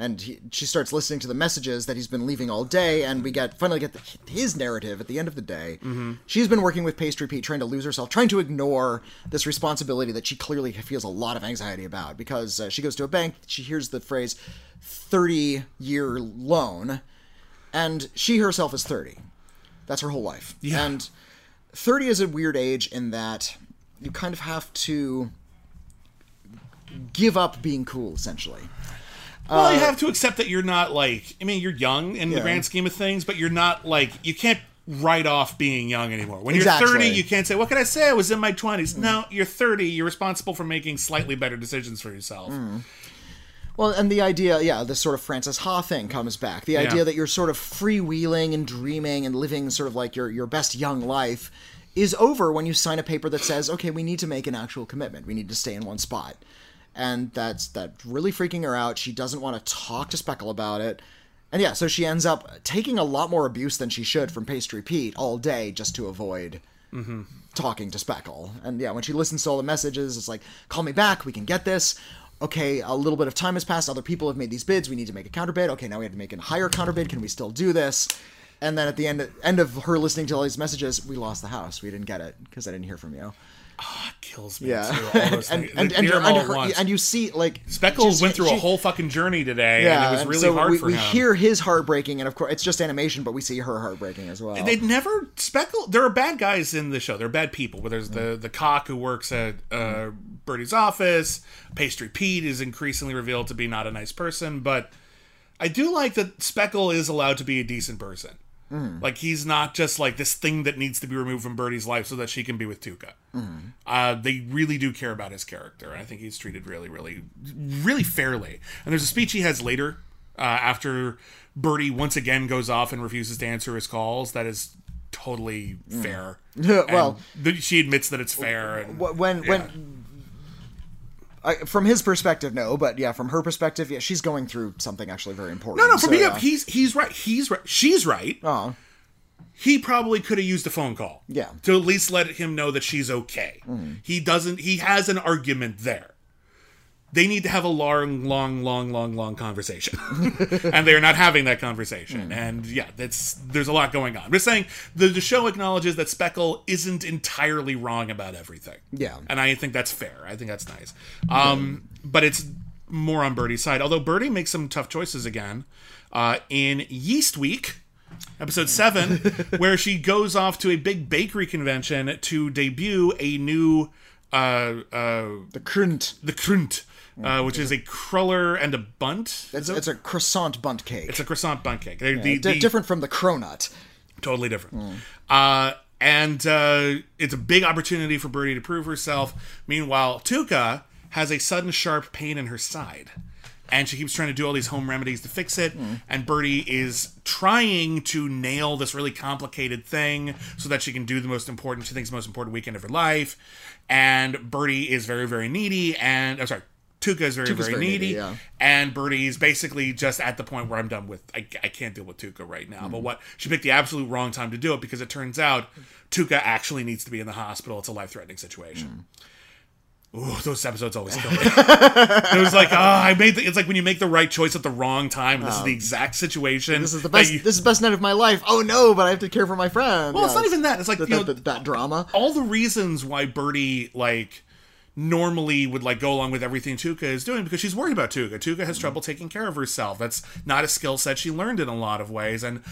And he, she starts listening to the messages that he's been leaving all day and we get finally get the, his narrative at the end of the day. She's been working with pastry pete trying to lose herself trying to ignore this responsibility that she clearly feels a lot of anxiety about because uh, she goes to a bank she hears the phrase 30 year loan and she herself is 30 that's her whole life. Yeah. and 30 is a weird age in that you kind of have to give up being cool essentially Well, you uh, have to accept that you're not like. I mean, you're young in the grand scheme of things, but you're not like you can't write off being young anymore. When you're 30, you can't say, "What can I say? I was in my 20s." No, you're 30. You're responsible for making slightly better decisions for yourself. Hmm. Well, and the idea, yeah, this sort of Frances Ha thing comes back. The idea Yeah. that you're sort of freewheeling and dreaming and living sort of like your, your best young life is over when you sign a paper that says, okay, we need to make an actual commitment. We need to stay in one spot. And that's that really freaking her out. She doesn't want to talk to Speckle about it. And yeah, so she ends up taking a lot more abuse than she should from Pastry Pete all day just to avoid mm-hmm. talking to Speckle. And yeah, when she listens to all the messages, it's like, call me back, we can get this. Okay, a little bit of time has passed, other people have made these bids, we need to make a counterbid. Okay, now we have to make a higher counterbid, can we still do this? And then at the end end of her listening to all these messages, we lost the house. We didn't get it because I didn't hear from you. It kills me. Yeah, too, and and and, and, them all at her- and you see like Speckle went through a whole fucking journey today, yeah, and it was really so hard we, for we him. hear his heartbreaking, and of course it's just animation, but we see her heartbreaking as well. They never Speckle. There are bad guys in the show. There are bad people. But there's the the cock who works at uh, Bertie's office. Pastry Pete is increasingly revealed to be not a nice person, but I do like that Speckle is allowed to be a decent person. Like he's not just like this thing that needs to be removed from Bertie's life so that she can be with Tuca. Uh, they really do care about his character, and I think he's treated really, really, really fairly. And there's a speech he has later uh, after Bertie once again goes off and refuses to answer his calls. That is totally fair. Well- th- she admits that it's fair. And, when Yeah. when I, from his perspective, no, but yeah, from her perspective, yeah, she's going through something actually very important. no, no, for so, me, yeah. he's he's right. He's right. She's right. Oh, he probably could have used a phone call. Yeah. Mm. To at least let him know that she's okay. He doesn't he has an argument there. They need to have a long, long, long, long, long conversation. and they're not having that conversation. Mm. And yeah, that's there's a lot going on. I'm just saying the, the show acknowledges that Speckle isn't entirely wrong about everything. Yeah. And I think that's fair. I think that's nice. Um, but it's more on Bertie's side. Although Bertie makes some tough choices again. Uh, in Yeast Week, episode seven, where she goes off to a big bakery convention to debut a new uh uh the Krunt. the Krunt, uh, which is a cruller and a bundt. It's, it's a croissant bunt cake. It's a croissant bunt cake. They're the- Di- the- different from the cronut. totally different. Uh, and uh, it's a big opportunity for Bertie to prove herself. Meanwhile, Tuca has a sudden sharp pain in her side. And she keeps trying to do all these home remedies to fix it. And Bertie is trying to nail this really complicated thing so that she can do the most important, she thinks, the most important weekend of her life. And Bertie is very, very needy. And, I'm sorry, Tuca is very, Tuca's very, very needy. needy, yeah. And Bertie's basically just at the point where I'm done with. I, I can't deal with Tuca right now. Mm-hmm. But what she picked the absolute wrong time to do it because it turns out Tuca actually needs to be in the hospital. It's a life threatening situation. Mm. Ooh, those episodes always kill me. it was like, oh, I made. The, it's like when you make the right choice at the wrong time. This is the exact situation. Um, This is the best. you- this is the best night of my life. Oh no, but I have to care for my friend. well, it's not even that. It's like that, you know, that drama. all the reasons why Bertie like normally would like go along with everything Tuca is doing because she's worried about Tuca. Tuca has mm-hmm. trouble taking care of herself. That's not a skill set she learned in a lot of ways. And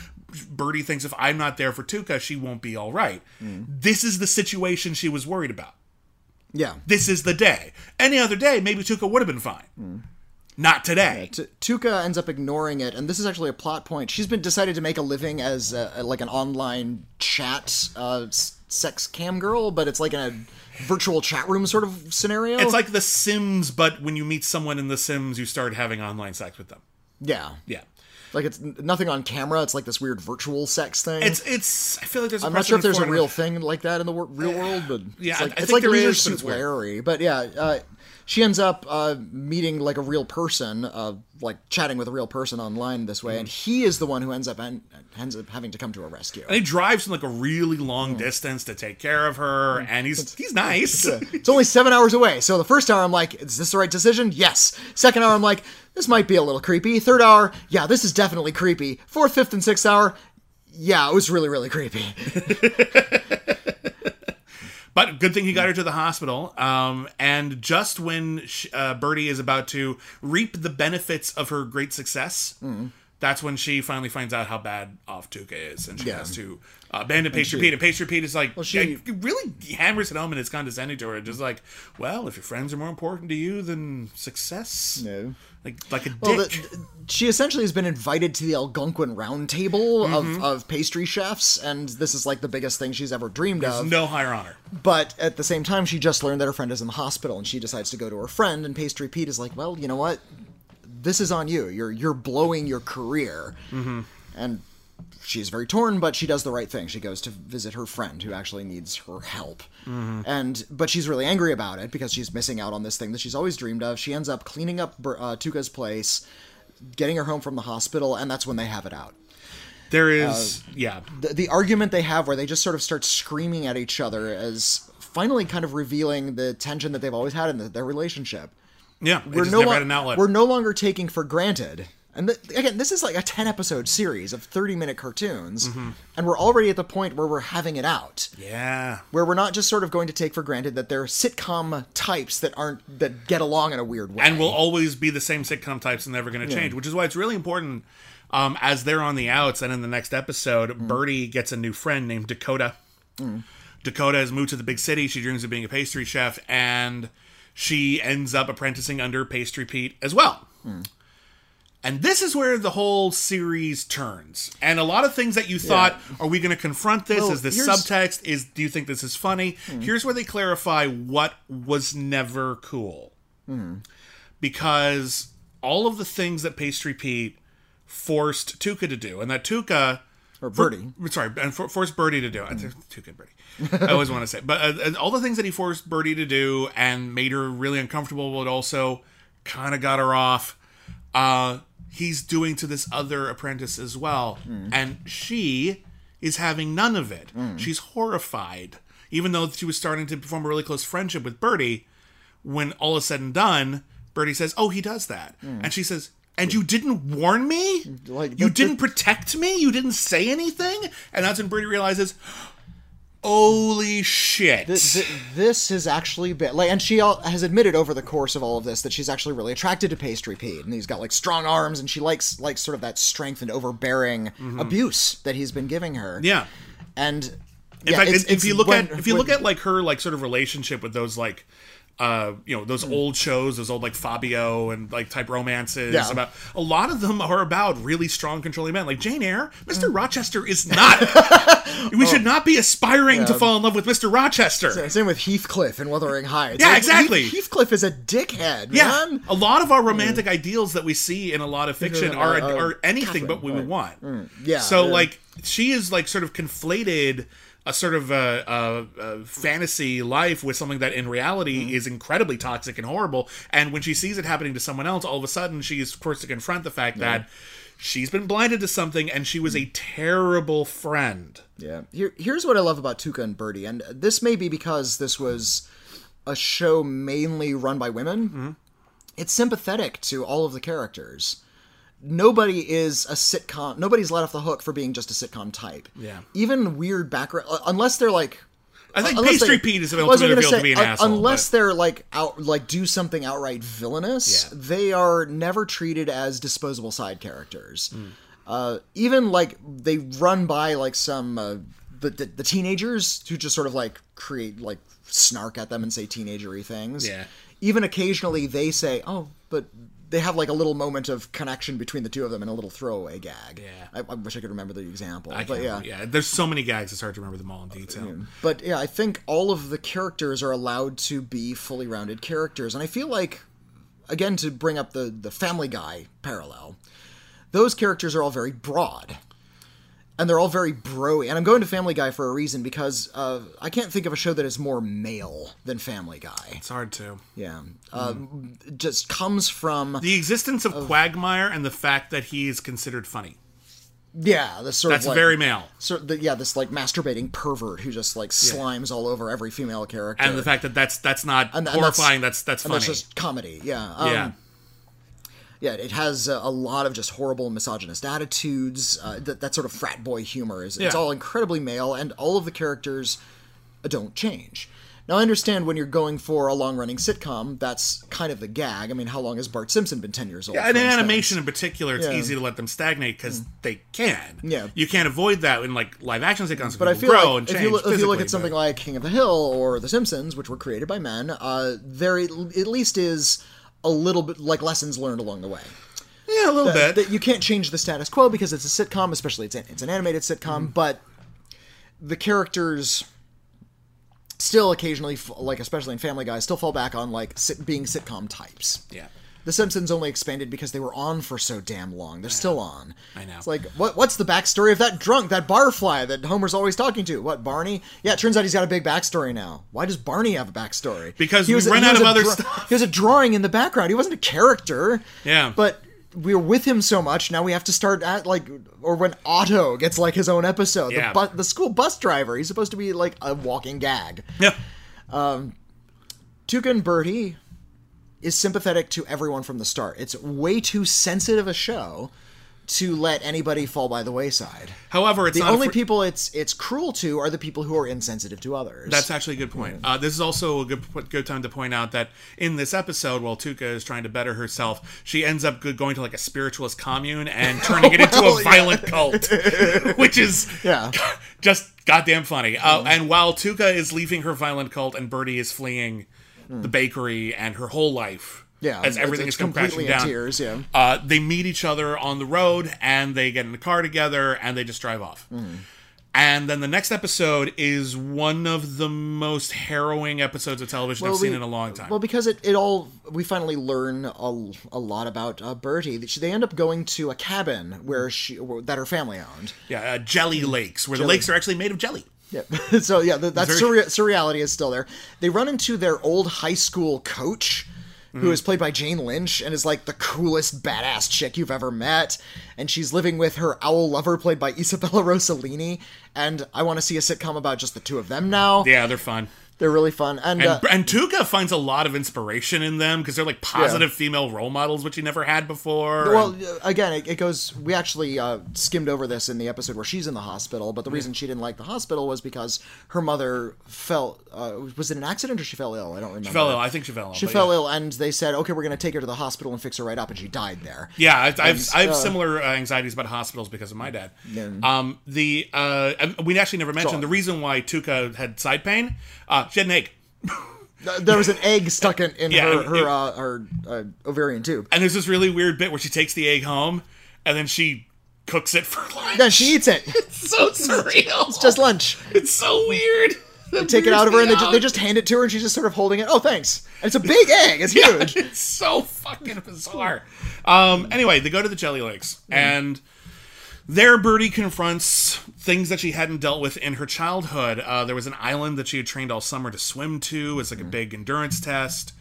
Bertie thinks if I'm not there for Tuca, she won't be all right. Mm. This is the situation she was worried about. Yeah. This is the day. Any other day, maybe Tuca would have been fine. Mm. Not today. T- Tuca ends up ignoring it, and this is actually a plot point. She's been decided to make a living as a, like an online chat uh, s- sex cam girl, but it's like in a virtual chat room sort of scenario. It's like The Sims, but when you meet someone in The Sims, you start having online sex with them. yeah, Yeah. like it's nothing on camera. It's like this weird virtual sex thing. It's it's. I feel like there's. i I'm not sure if there's a real thing like that in the wor- real world, but Yeah, it's like, I it's think like there Leisure is, but Suit it's weird. Larry. But yeah, uh, she ends up uh, meeting like a real person, uh, like chatting with a real person online this way, and he is the one who ends up en- ends up having to come to a rescue. And he drives from like a really long Hmm. distance to take care of her, and he's he's nice. It's only seven hours away. So the first hour, I'm like, is this the right decision? Yes. Second hour, I'm like, this might be a little creepy. Third hour, yeah, this is definitely creepy. Fourth, fifth, and sixth hour, yeah, it was really, really creepy. But good thing he got her to the hospital. Um, and just when sh uh, Bertie is about to reap the benefits of her great success, Hmm. That's when she finally finds out how bad off Tuca is, and she Yeah. has to uh, abandon Pastry she- Pete. And Pastry Pete is like, she- yeah, really hammers it home and is condescending to her, just like, well, if your friends are more important to you than success, No. like like a Well, dick. the, she essentially has been invited to the Algonquin Round Table Mm-hmm. of, of pastry chefs, and this is like the biggest thing she's ever dreamed There's of. no higher honor. But at the same time, she just learned that her friend is in the hospital, and she decides to go to her friend. And Pastry Pete is like, "Well, you know what? This is on you. You're you're blowing your career." Mm-hmm. And she's very torn, but she does the right thing. She goes to visit her friend who actually needs her help. And but she's really angry about it because she's missing out on this thing that she's always dreamed of. She ends up cleaning up uh, Tuca's place, getting her home from the hospital, and that's when they have it out There is, yeah. the, the argument they have where they just sort of start screaming at each other as finally kind of revealing the tension that they've always had in the, their relationship. Yeah, We're no, lo- had an outlet. we're no longer taking for granted. And th- again, this is like a 10 episode series of 30 minute cartoons, Mm-hmm. and we're already at the point where we're having it out. yeah. Where we're not just sort of going to take for granted that they're sitcom types that aren't that get along in a weird way. and will always be the same sitcom types and never going to change, which is why it's really important. Um, as they're on the outs, and in the next episode, Mm. Bertie gets a new friend named Dakota. Dakota has moved to the big city. She dreams of being a pastry chef, and she ends up apprenticing under Pastry Pete as well. Mm. And this is where the whole series turns. And a lot of things that you thought, are we going to confront this? Well, is this here's- subtext? Is do you think this is funny? Here's where they clarify what was never cool. Because all of the things that Pastry Pete forced Tuca to do, and that Tuca or Bertie. sorry, and for, forced Bertie to do. I think Tuca and Bertie. I always want to say, but uh, all the things that he forced Bertie to do and made her really uncomfortable, but also kind of got her off. Uh, he's doing to this other apprentice as well, and she is having none of it. She's horrified, even though she was starting to form a really close friendship with Bertie. When all is said and done, Bertie says, "Oh, he does that," and she says. And you didn't warn me? Like, you didn't protect me? You didn't say anything? And that's when Bertie realizes, holy shit. Th- th- this has actually been like, and she all, has admitted over the course of all of this that she's actually really attracted to Pastry Pete, and he's got like strong arms, and she likes like sort of that strength and overbearing abuse that he's been giving her. Mm-hmm. yeah. and In yeah, fact, it's- if it's you look when- at if you when- look at like her like sort of relationship with those like uh you know Hmm. those old shows those old like Fabio and like type romances Yeah. about a lot of them are about really strong controlling men like Jane Eyre Hmm. Mr. Rochester is not we should not be aspiring to fall in love with Mr. Rochester Same with Heathcliff and Wuthering Heights. Yeah, Like, exactly. Heath- Heathcliff is a dickhead, Yeah, man. a lot of our romantic ideals that we see in a lot of fiction Yeah, are, uh, are anything Catherine, but what we would want. yeah, So yeah. like she is like sort of conflated a sort of a, a, a fantasy life with something that in reality Mm-hmm. is incredibly toxic and horrible. And when she sees it happening to someone else, all of a sudden she is forced to confront the fact that she's been blinded to something and she was a terrible friend. Yeah. Here, here's what I love about Tuca and Bertie, and this may be because this was a show mainly run by women, Mm-hmm. it's sympathetic to all of the characters. Nobody is a sitcom. Nobody's let off the hook for being just a sitcom type. Yeah. Even weird background, uh, unless they're like. I think unless Pastry they- Pete is was ultimately gonna say, be an un- asshole. Unless but- they're like out, like do something outright villainous, Yeah. they are never treated as disposable side characters. Hmm. Uh, even like they run by like some uh, the, the the teenagers who just sort of like create like snark at them and say teenagery things. Yeah. Even occasionally they say, "Oh, but." They have like a little moment of connection between the two of them and a little throwaway gag. Yeah. I, I wish I could remember the example. I but yeah. yeah, there's so many gags. It's hard to remember them all in detail. Mm. But yeah, I think all of the characters are allowed to be fully rounded characters, and I feel like, again, to bring up the the Family Guy parallel, those characters are all very broad, and they're all very broy. And I'm going to Family Guy for a reason because uh, I can't think of a show that is more male than Family Guy. It's hard to. Yeah, um, it just comes from The existence of Quagmire and the fact that he is considered funny. yeah, this sort That's of like, very male. sort the, yeah, this like masturbating pervert who just like slimes all over every female character, And the fact that that's that's not And- and that's- horrifying. That's that's and funny. that's just comedy. Yeah, um, yeah. Yeah, it has a, a lot of just horrible misogynist attitudes. Uh, that that sort of frat boy humor is it's Yeah. all incredibly male, and all of the characters don't change. Now I understand when you're going for a long running sitcom, that's kind of the gag. I mean, how long has Bart Simpson been ten years old? Yeah, and in animation in particular, it's Yeah. Mm. easy to let them stagnate because they can. Yeah. you can't avoid that in like live action sitcoms. But I feel grow like and if you, look, if you look at something but- like King of the Hill or The Simpsons, which were created by men, uh, there at least is a little bit like lessons learned along the way. yeah, a little bit. that you can't change the status quo because it's a sitcom, especially it's an, it's an animated sitcom, Mm-hmm. but the characters still occasionally, like especially in Family Guy, still fall back on like sit, being sitcom types. yeah, The Simpsons only expanded because they were on for so damn long. They're still on. I know. It's like what what's the backstory of that drunk, that barfly that Homer's always talking to? What Barney? Yeah, it turns out he's got a big backstory now. Why does Barney have a backstory? Because He we ran out of other dra- stuff. He was a drawing in the background. He wasn't a character. Yeah. But we were with him so much. Now we have to start at like, or when Otto gets like his own episode. Yeah. The, bu- the school bus driver. He's supposed to be like a walking gag. yeah. um Tuca and Bertie is sympathetic to everyone from the start. It's way too sensitive a show to let anybody fall by the wayside. However, it's The only fr- people it's it's cruel to are the people who are insensitive to others. That's actually a good point. Uh, this is also a good good time to point out that in this episode, while Tuca is trying to better herself, she ends up going to like a spiritualist commune and turning it into Well, a violent cult, which is Yeah. just goddamn funny. Uh, and while Tuca is leaving her violent cult and Bertie is fleeing the bakery and her whole life, yeah, as everything it's is come crashing completely in down, tears. Yeah. uh, they meet each other on the road and they get in the car together and they just drive off. Mm. And then the next episode is one of the most harrowing episodes of television I've seen in a long time. Well, because it, it all we finally learn a, a lot about uh, Bertie. She- They end up going to a cabin where she that her family owned. yeah, uh, Jelly Lakes, where the lakes are actually made of jelly. Yeah. so yeah, that, that surre- surreality is still there. They run into their old high school coach, Mm-hmm. who is played by Jane Lynch and is like the coolest badass chick you've ever met. And she's living with her owl lover, played by Isabella Rossellini. And I want to see a sitcom about just the two of them now. Yeah, they're fun. They're really fun. And, And, uh, and Tuca finds a lot of inspiration in them because they're like positive female role models, which he never had before. Well, and- uh, again, it, it goes. We actually uh, skimmed over this in the episode where she's in the hospital, but the reason she didn't like the hospital was because her mother fell. Uh, was it an accident or she fell ill? I don't remember. she fell ill. I think she fell ill. She fell yeah. ill, and they said, "Okay, we're going to take her to the hospital and fix her right up," and she died there. Yeah, I, I've, I have uh, similar uh, anxieties about hospitals because of my dad. Yeah. Um, the uh, we actually never mentioned So- the reason why Tuca had side pain. Uh, she had an egg, There was an egg stuck in, in Yeah, her it- uh, her uh, ovarian tube. and there's this really weird bit where she takes the egg home, and then she cooks it for lunch. Then she eats it. It's so surreal. It's just lunch. it's so weird. They take it out of her, and they, ju- they just hand it to her, and she's just sort of holding it. Oh, thanks. And it's a big egg. It's huge. it's so fucking bizarre. Um, anyway, they go to the Jelly Lakes, and there Bertie confronts things that she hadn't dealt with in her childhood. Uh, there was an island that she had trained all summer to swim to. It's like a big endurance test,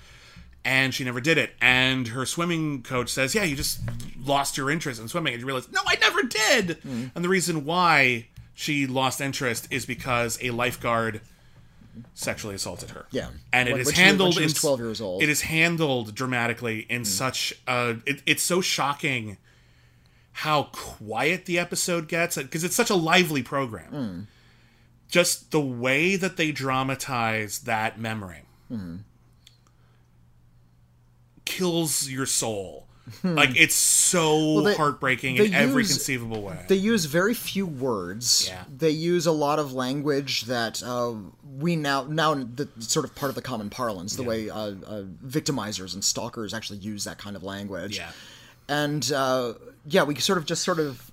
and she never did it. And her swimming coach says, "Yeah, you just lost your interest in swimming." And you realize, "No, I never did." And the reason why she lost interest is because a lifeguard sexually assaulted her. Yeah. and it When- is she- handled. she was in- 12 years old. Mm. It is handled dramatically in such. Uh, it, it's so shocking how quiet the episode gets because it's such a lively program. Mm. Just the way that they dramatize that memory Mm-hmm. kills your soul. like it's so Hmm. they- heartbreaking they in every conceivable way. They use very few words. Yeah. They use a lot of language that uh, we now now the sort of part of the common parlance, the way uh, uh, victimizers and stalkers actually use that kind of language. yeah. and uh, yeah, we sort of just sort of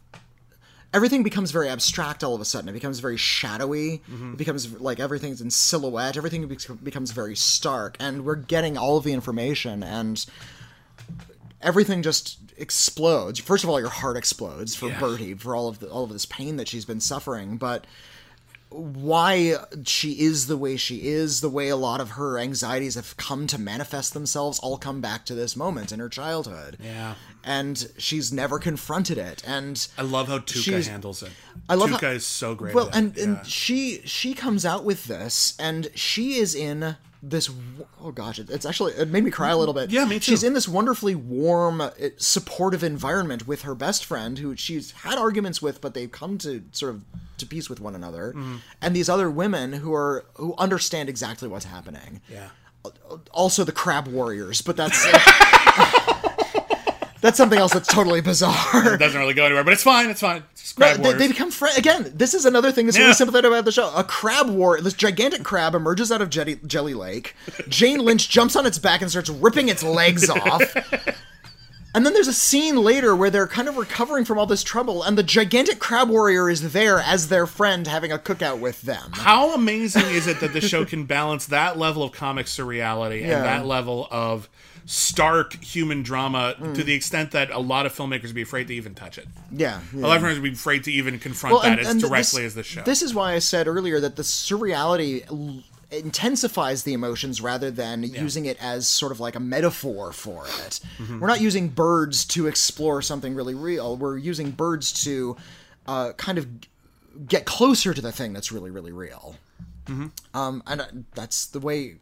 everything becomes very abstract all of a sudden. It becomes very shadowy. Mm-hmm. It becomes like everything's in silhouette. Everything becomes very stark, and we're getting all of the information, and everything just explodes. First of all, your heart explodes for Yeah. Bertie for all of the, all of this pain that she's been suffering, but why she is the way she is, the way a lot of her anxieties have come to manifest themselves, all come back to this moment in her childhood. Yeah. And she's never confronted it. And I love how Tuca She's- handles it. I love Tuca how- is so great. well, at it. and, and she she comes out with this, and she is in this. Oh gosh, it's actually it made me cry a little bit. Yeah, me too. She's in this wonderfully warm, uh, supportive environment with her best friend, who she's had arguments with, but they've come to sort of to peace with one another, Mm-hmm. and these other women who are who understand exactly what's happening. yeah. Also, the crab warriors, but that's. That's something else that's totally bizarre. It doesn't really go anywhere, but it's fine. It's fine. It's crab they, they become friends again. This is another thing that's Yeah. really sympathetic about the show. A crab war. This gigantic crab emerges out of Jelly, Jelly Lake. Jane Lynch jumps on its back and starts ripping its legs off. And then there's a scene later where they're kind of recovering from all this trouble, and the gigantic crab warrior is there as their friend having a cookout with them. How amazing is it that the show can balance that level of comic surreality Yeah. and that level of stark human drama Mm. to the extent that a lot of filmmakers would be afraid to even touch it. Yeah. A lot of filmmakers would be afraid to even confront that as th- directly this, as the show. This is why I said earlier that the surreality l- intensifies the emotions rather than using it as sort of like a metaphor for it. Mm-hmm. We're not using birds to explore something really real. We're using birds to uh, kind of get closer to the thing that's really, really real. Mm-hmm. Um, and uh, that's the way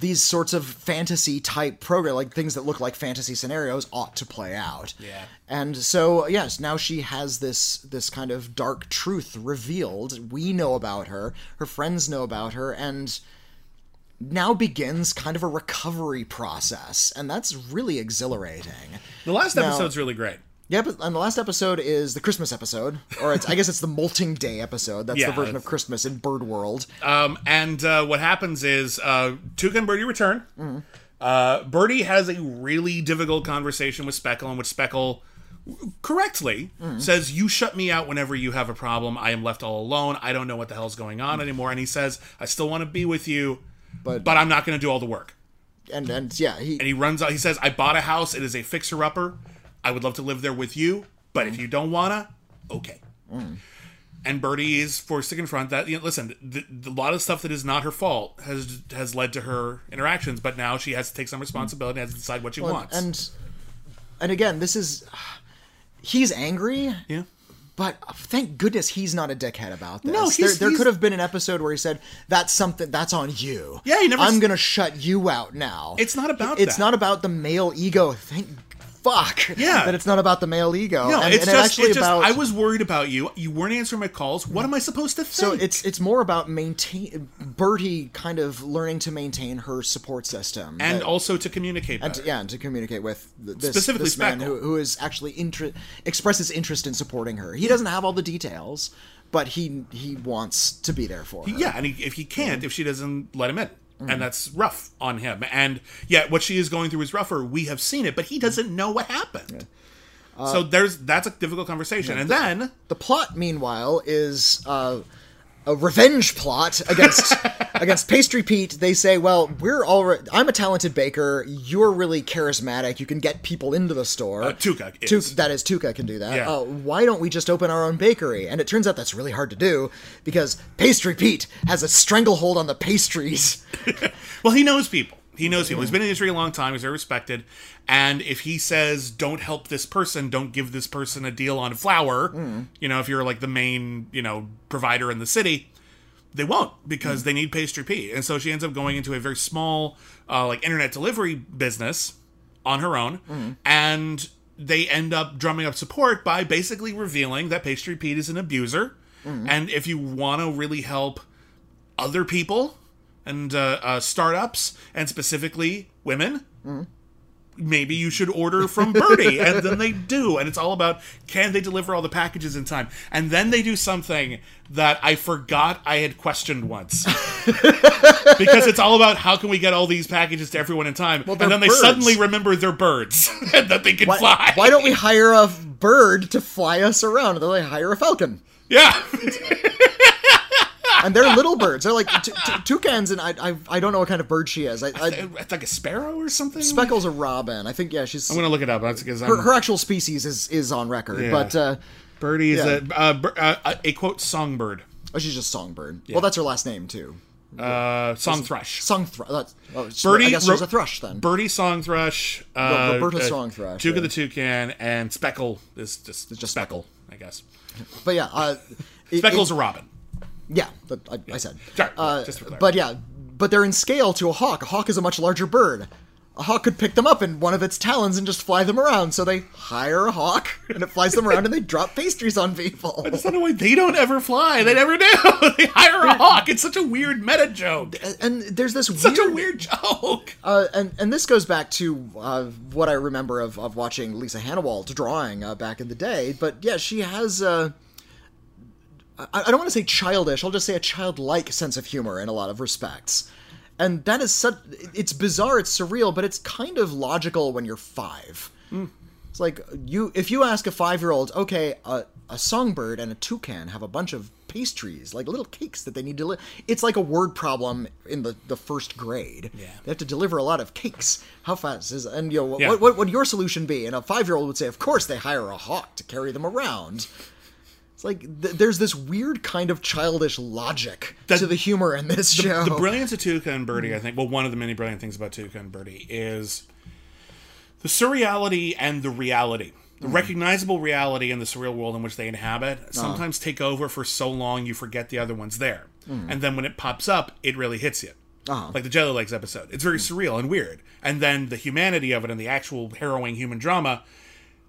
these sorts of fantasy type program like things that look like fantasy scenarios ought to play out. Yeah. and so yes now she has this this kind of dark truth revealed. We know about her. Her friends know about her. And now begins kind of a recovery process. And that's really exhilarating. The last Now- episode's really great. Yeah, but and the last episode is the Christmas episode, or it's I guess it's the Molting Day episode. That's Yeah, the version of Christmas in Bird World. Um, and uh, what happens is uh, Tuca and Bertie return. Mm-hmm. Uh, Bertie has a really difficult conversation with Speckle, in which Speckle correctly Mm-hmm. says, "You shut me out whenever you have a problem. I am left all alone. I don't know what the hell's going on anymore." And he says, "I still want to be with you, But- but I'm not going to do all the work." and and yeah, he And he runs out. He says, "I bought a house. It is a fixer upper. I would love to live there with you, but if mm. you don't wanna, okay." Mm. And Bertie is forced to confront that. You know, listen, the, the, a lot of stuff that is not her fault has has led to her interactions, but now she has to take some responsibility and has to decide what she wants. and and again, this is he's angry, yeah, but thank goodness he's not a dickhead about this. No, there, there could have been an episode where he said, "That's something that's on you." Yeah, he never I'm s- gonna shut you out now. It's not about It's that. not about the male ego. Thank fuck. Yeah. that it's not about the male ego. no, and, it's and just, actually it's just. about. I was worried about you. You weren't answering my calls. What am I supposed to think? So it's it's more about maintain Bertie kind of learning to maintain her support system and that- also to communicate and to, yeah, and to communicate with this, Specifically this man who, who is actually inter- expresses interest in supporting her. He doesn't have all the details, but he he wants to be there for her. Yeah, and he, if he can't, if she doesn't let him in. Mm. And that's rough on him. And yet, what she is going through is rougher. We have seen it, but he doesn't know what happened. so there's that's a difficult conversation. and then The plot, meanwhile, is uh, a revenge plot against against Pastry Pete. They say, "Well, we're already. I'm a talented baker. You're really charismatic. You can get people into the store. Uh, Tuca is. Tu- that is Tuca can do that. Yeah. Uh, why don't we just open our own bakery? And it turns out that's really hard to do because Pastry Pete has a stranglehold on the pastries. well, he knows people. He knows people. He's been in the industry a long time. He's very respected. And if he says, "Don't help this person. Don't give this person a deal on flour," Mm. you know, if you're like the main, you know, provider in the city, they won't because they need pastry P, and so she ends up going into a very small uh, like internet delivery business on her own, and they end up drumming up support by basically revealing that pastry Pete is an abuser, and if you want to really help other people and uh, uh, startups and specifically women. Maybe you should order from Bertie, and then they do, and it's all about can they deliver all the packages in time, and then they do something that I forgot I had questioned once, because it's all about how can we get all these packages to everyone in time, they're and then they birds. suddenly remember they're birds and that they can Why, fly. why don't we hire a bird to fly us around? They're like hire a falcon. Yeah, and they're little birds. They're like t- t- toucans, and I, I I don't know what kind of bird she is. I, I, it's like a sparrow or something. Speckle's a robin. I think yeah, she's I'm gonna look it up. That's because her, her actual species is is on record, Yeah. but uh, Bertie is Yeah. a, uh, uh, a quote songbird, oh, she's just songbird. Well, that's her last name too. uh, song thrush. Song thrush. That's oh, Bertie I guess Ro- she's a thrush then. Bertie Song Thrush, uh, Roberta uh, Song Thrush, Tuca yeah. the Toucan, and Speckle is just, just Speckle, I guess. But yeah, uh, it- Speckle's it- a robin. Yeah. But I, I said. Sorry, Uh, just for but yeah, but they're in scale to a hawk. A hawk is a much larger bird. A hawk could pick them up in one of its talons and just fly them around. So they hire a hawk, and it flies them around, and they drop pastries on people. I just don't know why they don't ever fly. They never do. they hire a hawk. It's such a weird meta joke. And there's this Such weird, a weird joke. Uh, and and this goes back to uh, what I remember of, of watching Lisa Hanawalt drawing uh, back in the day. But yeah, she has. I, I don't want to say childish. I'll just say a childlike sense of humor in a lot of respects. And that is such. It's bizarre. It's surreal, but it's kind of logical when you're five. Hmm. It's like you if you ask a five year old, okay, a, a songbird and a toucan have a bunch of pastries, like little cakes that they need to. Li- it's like a word problem in the, the first grade. Yeah. they have to deliver a lot of cakes. How fast is and you know Yeah. what, what would your solution be? And a five year old would say, of course they hire a hawk to carry them around. It's like th- there's this weird kind of childish logic That- to the humor in this show. The brilliance of Tuca and Bertie, I think, well, one of the many brilliant things about Tuca and Bertie is the surreality and the reality. The mm. recognizable reality and the surreal world in which they inhabit uh-huh. sometimes take over for so long you forget the other one's there. Mm. And then when it pops up, it really hits you. Uh-huh. Like the Jelly Legs episode. It's very mm. surreal and weird. And then the humanity of it and the actual harrowing human drama,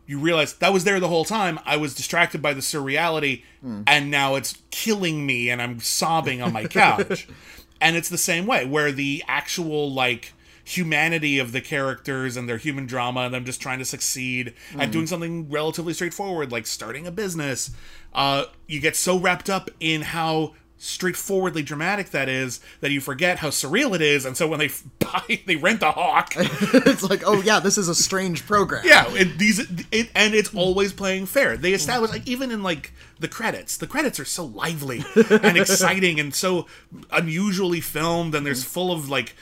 you realize that was there the whole time. I was distracted by the surreality, and now it's killing me, and I'm sobbing on my couch. and it's the same way, where the actual like humanity of the characters and their human drama, and them just trying to succeed at doing something relatively straightforward, like starting a business. Uh, you get so wrapped up in how straightforwardly dramatic that is that you forget how surreal it is and so when they f- buy they rent a hawk it's like, oh yeah, this is a strange program. yeah, it, these it, and it's always playing fair. They mm. establish like even in like the credits, the credits are so lively and exciting and so unusually filmed, and there's full of like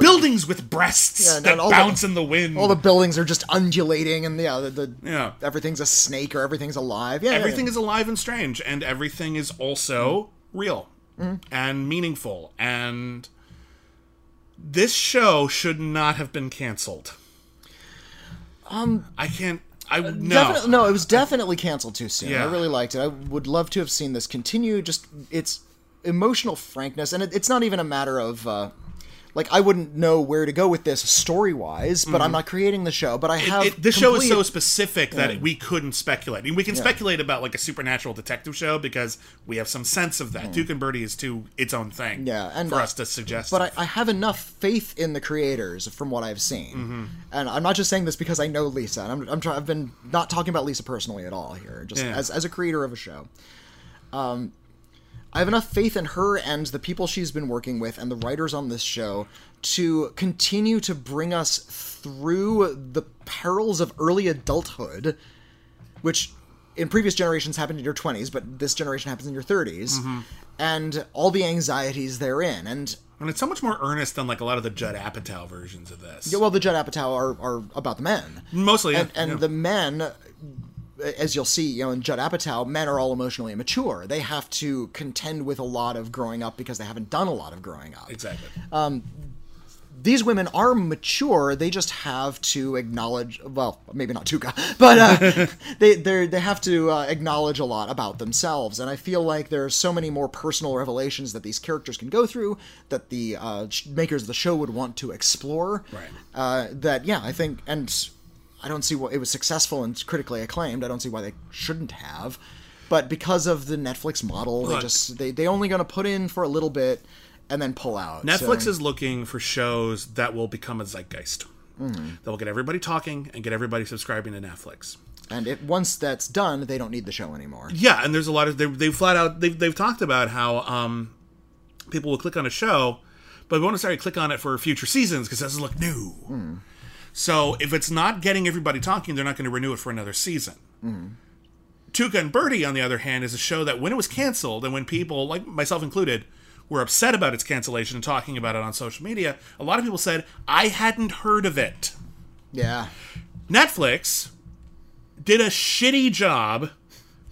buildings with breasts Yeah, that all the- bounce in the wind. All the buildings are just undulating, and yeah, the, the Yeah. everything's a snake or everything's alive. Yeah, everything yeah. is alive and strange, and everything is also real and meaningful. And this show should not have been canceled. Um, I can't. I no. Definitely, no, it was definitely canceled too soon. Yeah. I really liked it. I would love to have seen this continue. Just its emotional frankness, and it, it's not even a matter of. Uh, like I wouldn't know where to go with this story wise, but I'm not creating the show. But I have Mm-hmm. It, this show is so specific that we couldn't speculate. I mean, we can speculate about like a supernatural detective show because we have some sense of that. Tuca and Bertie is to its own thing. Mm. Yeah, and for us to suggest. But. I, I have enough faith in the creators from what I've seen, Mm-hmm. and I'm not just saying this because I know Lisa. And I'm, I'm try, I've been not talking about Lisa personally at all here, just Yeah. as as a creator of a show. Um, I have enough faith in her and the people she's been working with and the writers on this show to continue to bring us through the perils of early adulthood, which in previous generations happened in your 20s, but this generation happens in your 30s, Mm-hmm. and all the anxieties therein. And and it's so much more earnest than like a lot of the Judd Apatow versions of this. yeah, well, the Judd Apatow are, are about the men. Mostly, yeah, and, and yeah. the men as you'll see you know in judd apatow men are all emotionally immature they have to contend with a lot of growing up because they haven't done a lot of growing up exactly. these women are mature. They just have to acknowledge. Well, maybe not Tuca, but uh, they they they have to uh, acknowledge a lot about themselves. And I feel like there are so many more personal revelations that these characters can go through that the uh, makers of the show would want to explore. Right. Uh, that yeah, I think, and I don't see what it was successful and critically acclaimed. I don't see why they shouldn't have. But because of the Netflix model, they just they they only going to put in for a little bit and then pull out. Netflix So- is looking for shows that will become a zeitgeist. Mm-hmm. That will get everybody talking and get everybody subscribing to Netflix. And it, once that's done, they don't need the show anymore. Yeah, and there's a lot of they they flat out they've they've talked about how um people will click on a show, but we won't necessarily click on it for future seasons because it doesn't look new. So if it's not getting everybody talking, they're not going to renew it for another season. Mm-hmm. Tuca and Bertie, on the other hand, is a show that when it was canceled and when people, like myself included, were upset about its cancellation and talking about it on social media, a lot of people said, I hadn't heard of it. Yeah. Netflix did a shitty job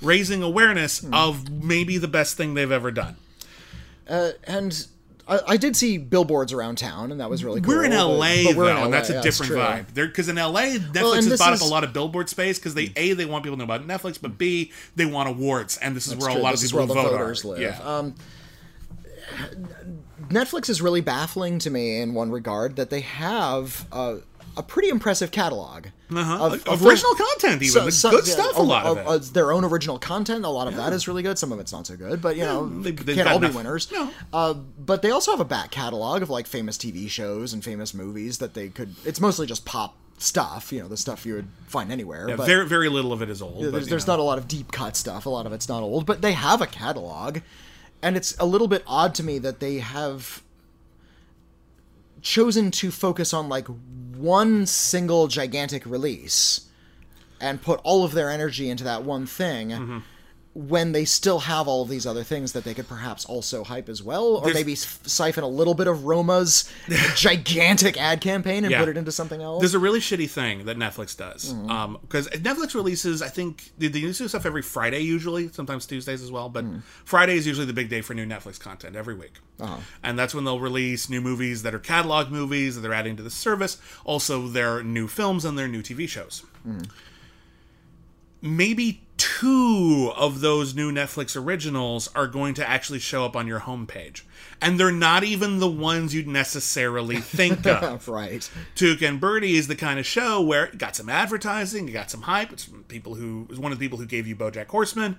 raising awareness hmm. of maybe the best thing they've ever done. Uh, and I, I did see billboards around town, and that was really cool. We're in LA but we're though, in and that's a different true. vibe. Because in LA, Netflix and has bought is- up a lot of billboard space because they a they want people to know about Netflix, but b they want awards, and this is where true. a lot This of people where vote voters are. live. Yeah. Um, Netflix is really baffling to me in one regard that they have a, a pretty impressive catalog Uh-huh. of, of original film- content, even So- so- good yeah, stuff. A lot of it. their own original content. A lot of that is really good. Some of it's not so good, but you know, they- can't all be winners. No. Uh, but they also have a back catalog of like famous TV shows and famous movies that they could. It's mostly just pop stuff. You know, the stuff you would find anywhere. Yeah, but very very little of it is old. there's, you there's know. not a lot of deep cut stuff. A lot of it's not old, but they have a catalog, and it's a little bit odd to me that they have chosen to focus on like one single gigantic release and put all of their energy into that one thing. Mm-hmm. When they still have all of these other things that they could perhaps also hype as well, or There's- maybe s- siphon a little bit of Roma's gigantic ad campaign and Yeah. put it into something else. There's a really shitty thing that Netflix does. Mm-hmm. Because Netflix releases, I think, they, they do stuff every Friday usually, sometimes Tuesdays as well, but Mm. Friday is usually the big day for new Netflix content every week. Uh-huh. And that's when they'll release new movies that are catalog movies that they're adding to the service, also their new films and their new TV shows. Mm. Maybe two of those new Netflix originals are going to actually show up on your homepage. And they're not even the ones you'd necessarily think of. right. Tuca and Bertie is the kind of show where it got some advertising, it got some hype. It's from people who one of the people who gave you BoJack Horseman,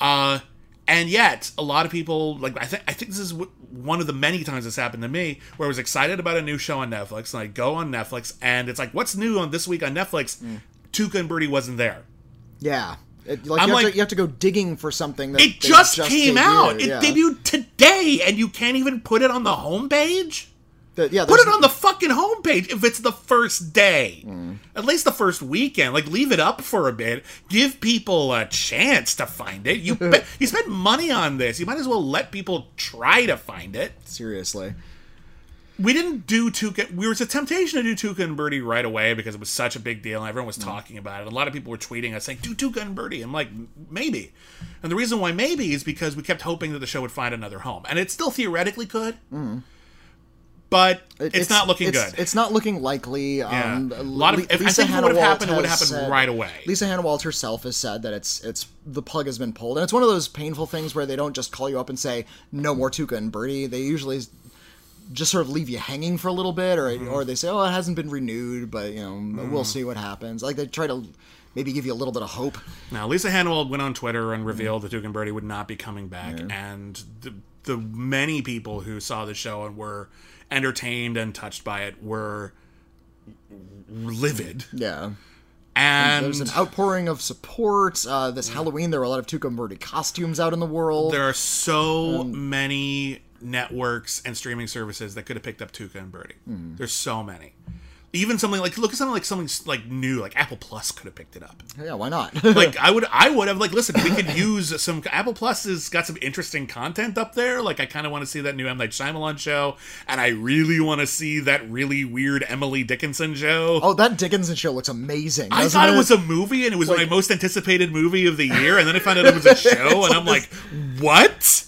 uh, and yet a lot of people like I think I think this is w- one of the many times this happened to me where I was excited about a new show on Netflix and I go on Netflix and it's like what's new on this week on Netflix? Tuca and Bertie wasn't there. Yeah. It, like, I'm you, have like- to, you have to go digging for something that It they just, came debuted, out. It yeah. debuted today, and you can't even put it on the homepage. The- yeah, Put it on the fucking homepage if it's the first day. Mm. At least the first weekend. Like leave it up for a bit. Give people a chance to find it. You you spend money on this. You might as well let people try to find it. Seriously. We didn't do Tuca. We was a temptation to do Tuca and Bertie right away because it was such a big deal and everyone was Mm. talking about it. A lot of people were tweeting us saying, "Do Tuca and Bertie." I'm like, maybe. And the reason why maybe is because we kept hoping that the show would find another home, and it still theoretically could. But It- it's, not looking it's- good. It's not looking likely. Yeah. Um, A lot of- if- I think if it would've happened, it would've happened said- right away. Lisa Hanawalt herself has said that it's it's the plug has been pulled, and it's one of those painful things where they don't just call you up and say no more Tuca and Bertie. They usually just sort of leave you hanging for a little bit, or Mm-hmm. or they say oh it hasn't been renewed, but you know we'll see what happens. Like they try to maybe give you a little bit of hope. Now, Lisa Hanawalt went on Twitter and revealed that Tuca and Bertie would not be coming back, and the, the many people who saw the show and were entertained and touched by it were livid. Yeah. And There's an outpouring of support. Uh, this Halloween, there were a lot of Tuca and Bertie costumes out in the world. there are so Um, many networks and streaming services that could have picked up Tuca and Bertie. Hmm. There's so many. Even something like look at something like something like new, like Apple Plus could have picked it up. yeah, why not? like I would I would have like listen we could use some Apple Plus has got some interesting content up there like I kind of want to see that new M Night Shyamalan show and I really want to see that really weird Emily Dickinson show. oh, that Dickinson show looks amazing. I thought it was a movie and it was my most anticipated movie of the year and then I found out it was a show and I'm like what?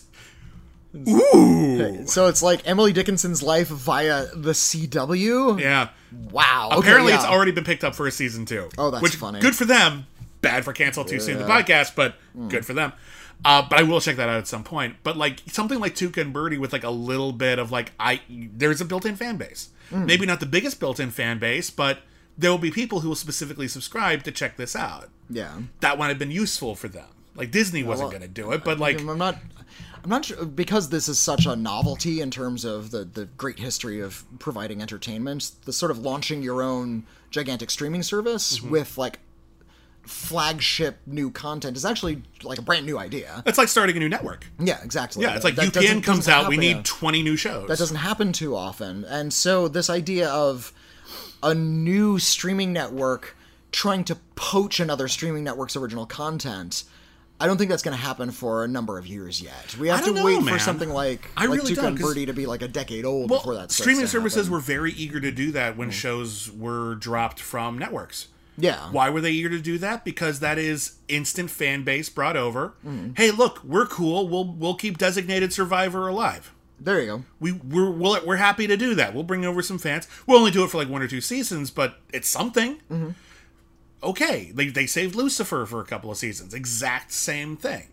Ooh. So it's like Emily Dickinson's life via the CW. Yeah. Wow. Okay, Apparently, yeah. it's already been picked up for a season two. Oh, that's which, funny. Good for them. Bad for cancel too soon the podcast, but Hmm. good for them. Uh, but I will check that out at some point. But like something like Tuca and Bertie with like a little bit of like I there's a built-in fan base. Hmm. Maybe not the biggest built-in fan base, but there will be people who will specifically subscribe to check this out. Yeah. That might have been useful for them. Like Disney wasn't well, going to do it, but like I'm not. I'm not sure because this is such a novelty in terms of the the great history of providing entertainment. The sort of launching your own gigantic streaming service Mm-hmm. with like flagship new content is actually like a brand new idea. it's like starting a new network. Yeah, exactly. Yeah, it's like That UPN comes out, we need yeah. 20 new shows. that doesn't happen too often and so this idea of a new streaming network trying to poach another streaming network's original content i don't think that's going to happen for a number of years yet we have to know, wait man. for something like I like really Tuca don't, and 'cause- bertie to be like a decade old well, before that streaming services happen. were very eager to do that when shows were dropped from networks. yeah Why were they eager to do that? Because that is instant fan base brought over. Mm-hmm. Hey, look, we're cool. We'll we'll keep designated survivor alive. there you go We we're we'll, we're happy to do that. We'll bring over some fans. We'll only do it for like one or two seasons, but it's something. Mm-hmm. Okay, they they saved Lucifer for a couple of seasons. Exact same thing.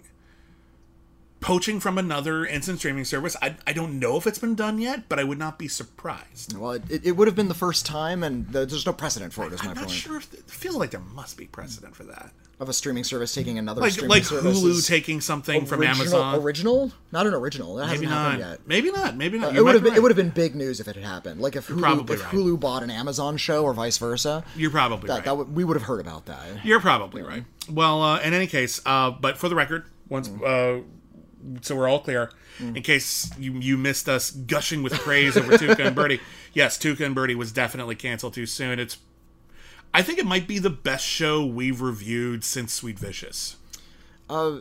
Poaching from another instant streaming service. I, I don't know if it's been done yet, but I would not be surprised. well it, it would have been the first time and there's no precedent for it is my I'm not point sure if it feels like there must be precedent for that. Of a streaming service taking another Like streaming like service Hulu taking something from Amazon. original not an original that Maybe hasn't not. happened yet Maybe not. Maybe not. Uh, it would have be been, it would have been big news if it had happened. Like if Hulu, if right. Hulu bought an Amazon show or vice versa, You're probably that, right. that would, we would have heard about that. You're probably right. Well, uh, in any case, uh, but for the record, once uh, so we're all clear, in case you you missed us gushing with praise over Tuca and Bertie, yes, Tuca and Bertie was definitely canceled too soon. It's, I think it might be the best show we've reviewed since Sweet Vicious. Uh,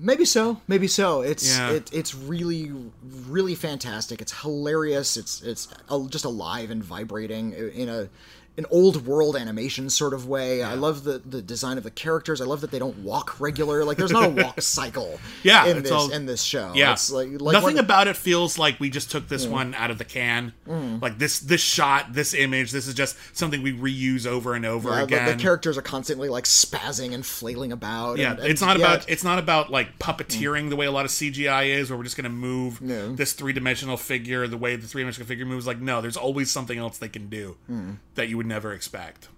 Maybe so, maybe so. It's Yeah. it, it's really really fantastic. It's hilarious. It's it's just alive and vibrating in a an old world animation sort of way. I love the the design of the characters. I love that they don't walk regular. Like there's not a walk cycle. Yeah, in this all- in this show. Yeah, it's like, like nothing about it feels like we just took this one out of the can. Mm. Like this, this shot, this image, this is just something we reuse over and over the- again. the, characters are constantly like spazzing and flailing about. Yeah, and- and- it's not yeah, about it's not about like puppeteering mm. the way a lot of CGI is, where we're just gonna move No. this three dimensional figure the way the three dimensional figure moves. Like, no, there's always something else they can do mm. that you would never expect.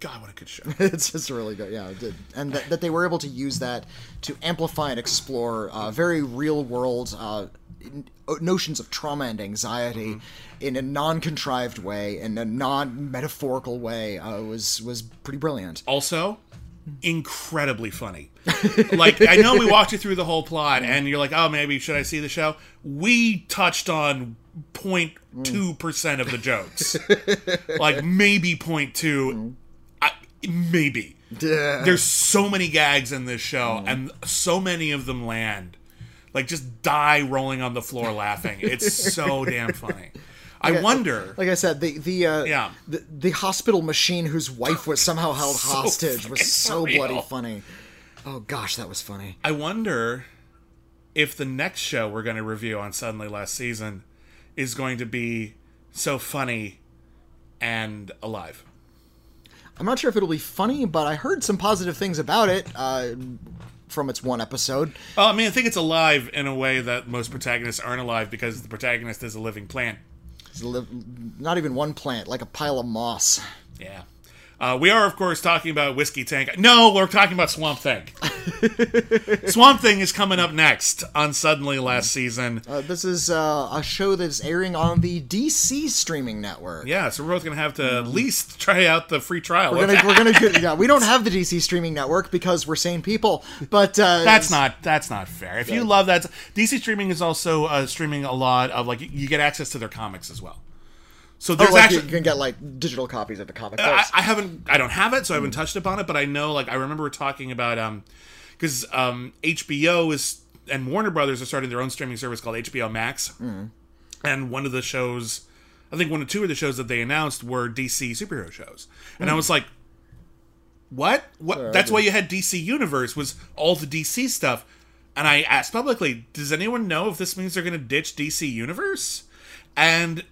God, what a good show! it's just really good. Yeah, it did. And that, that they were able to use that to amplify and explore uh, very real world uh, n- notions of trauma and anxiety in a non contrived way, in a non metaphorical way. Uh, was was pretty brilliant. also, incredibly funny. like, I know we walked you through the whole plot, and you're like, oh, maybe should I see the show? We touched on 0.2 percent of the jokes, like maybe 0.2, I, maybe. Yeah. there's so many gags in this show Mm. and so many of them land like just die rolling on the floor laughing it's so damn funny i wonder Like I said, the the uh, Yeah. the, the hospital machine whose wife was somehow held So hostage was so surreal. bloody funny. Oh gosh, that was funny. i wonder if the next show we're going to review on suddenly last season is going to be so funny and alive I'm not sure if it'll be funny, but I heard some positive things about it uh, from its one episode. i mean i think it's alive in a way that most protagonists aren't alive because the protagonist is a living plant li- Not even one plant, like a pile of moss. Yeah. Uh, we are, of course, talking about Whiskey Tank. No, we're talking about Swamp Thing. Swamp Thing is coming up next on Suddenly last season. Uh, this is uh, a show that's airing on the DC streaming network. Yeah, so we're both going to have to at least try out the free trial. We're gonna, we're gonna, get, yeah. We don't have the DC streaming network because we're sane people, but uh, that's not that's not fair. If you love that, DC streaming is also uh, streaming a lot of like you get access to their comics as well. So Oh, there's like actually you can get like digital copies of the comic I, books. I haven't I don't have it, so I haven't touched upon it. But I know, like, I remember talking about um, because um, HBO is and Warner Brothers are starting their own streaming service called HBO Max, and one of the shows, I think one or two of the shows that they announced were DC superhero shows, and I was like, what? What? That's why you had DC Universe was all the DC stuff. and I asked publicly, "Does anyone know if this means they're going to ditch DC Universe?" And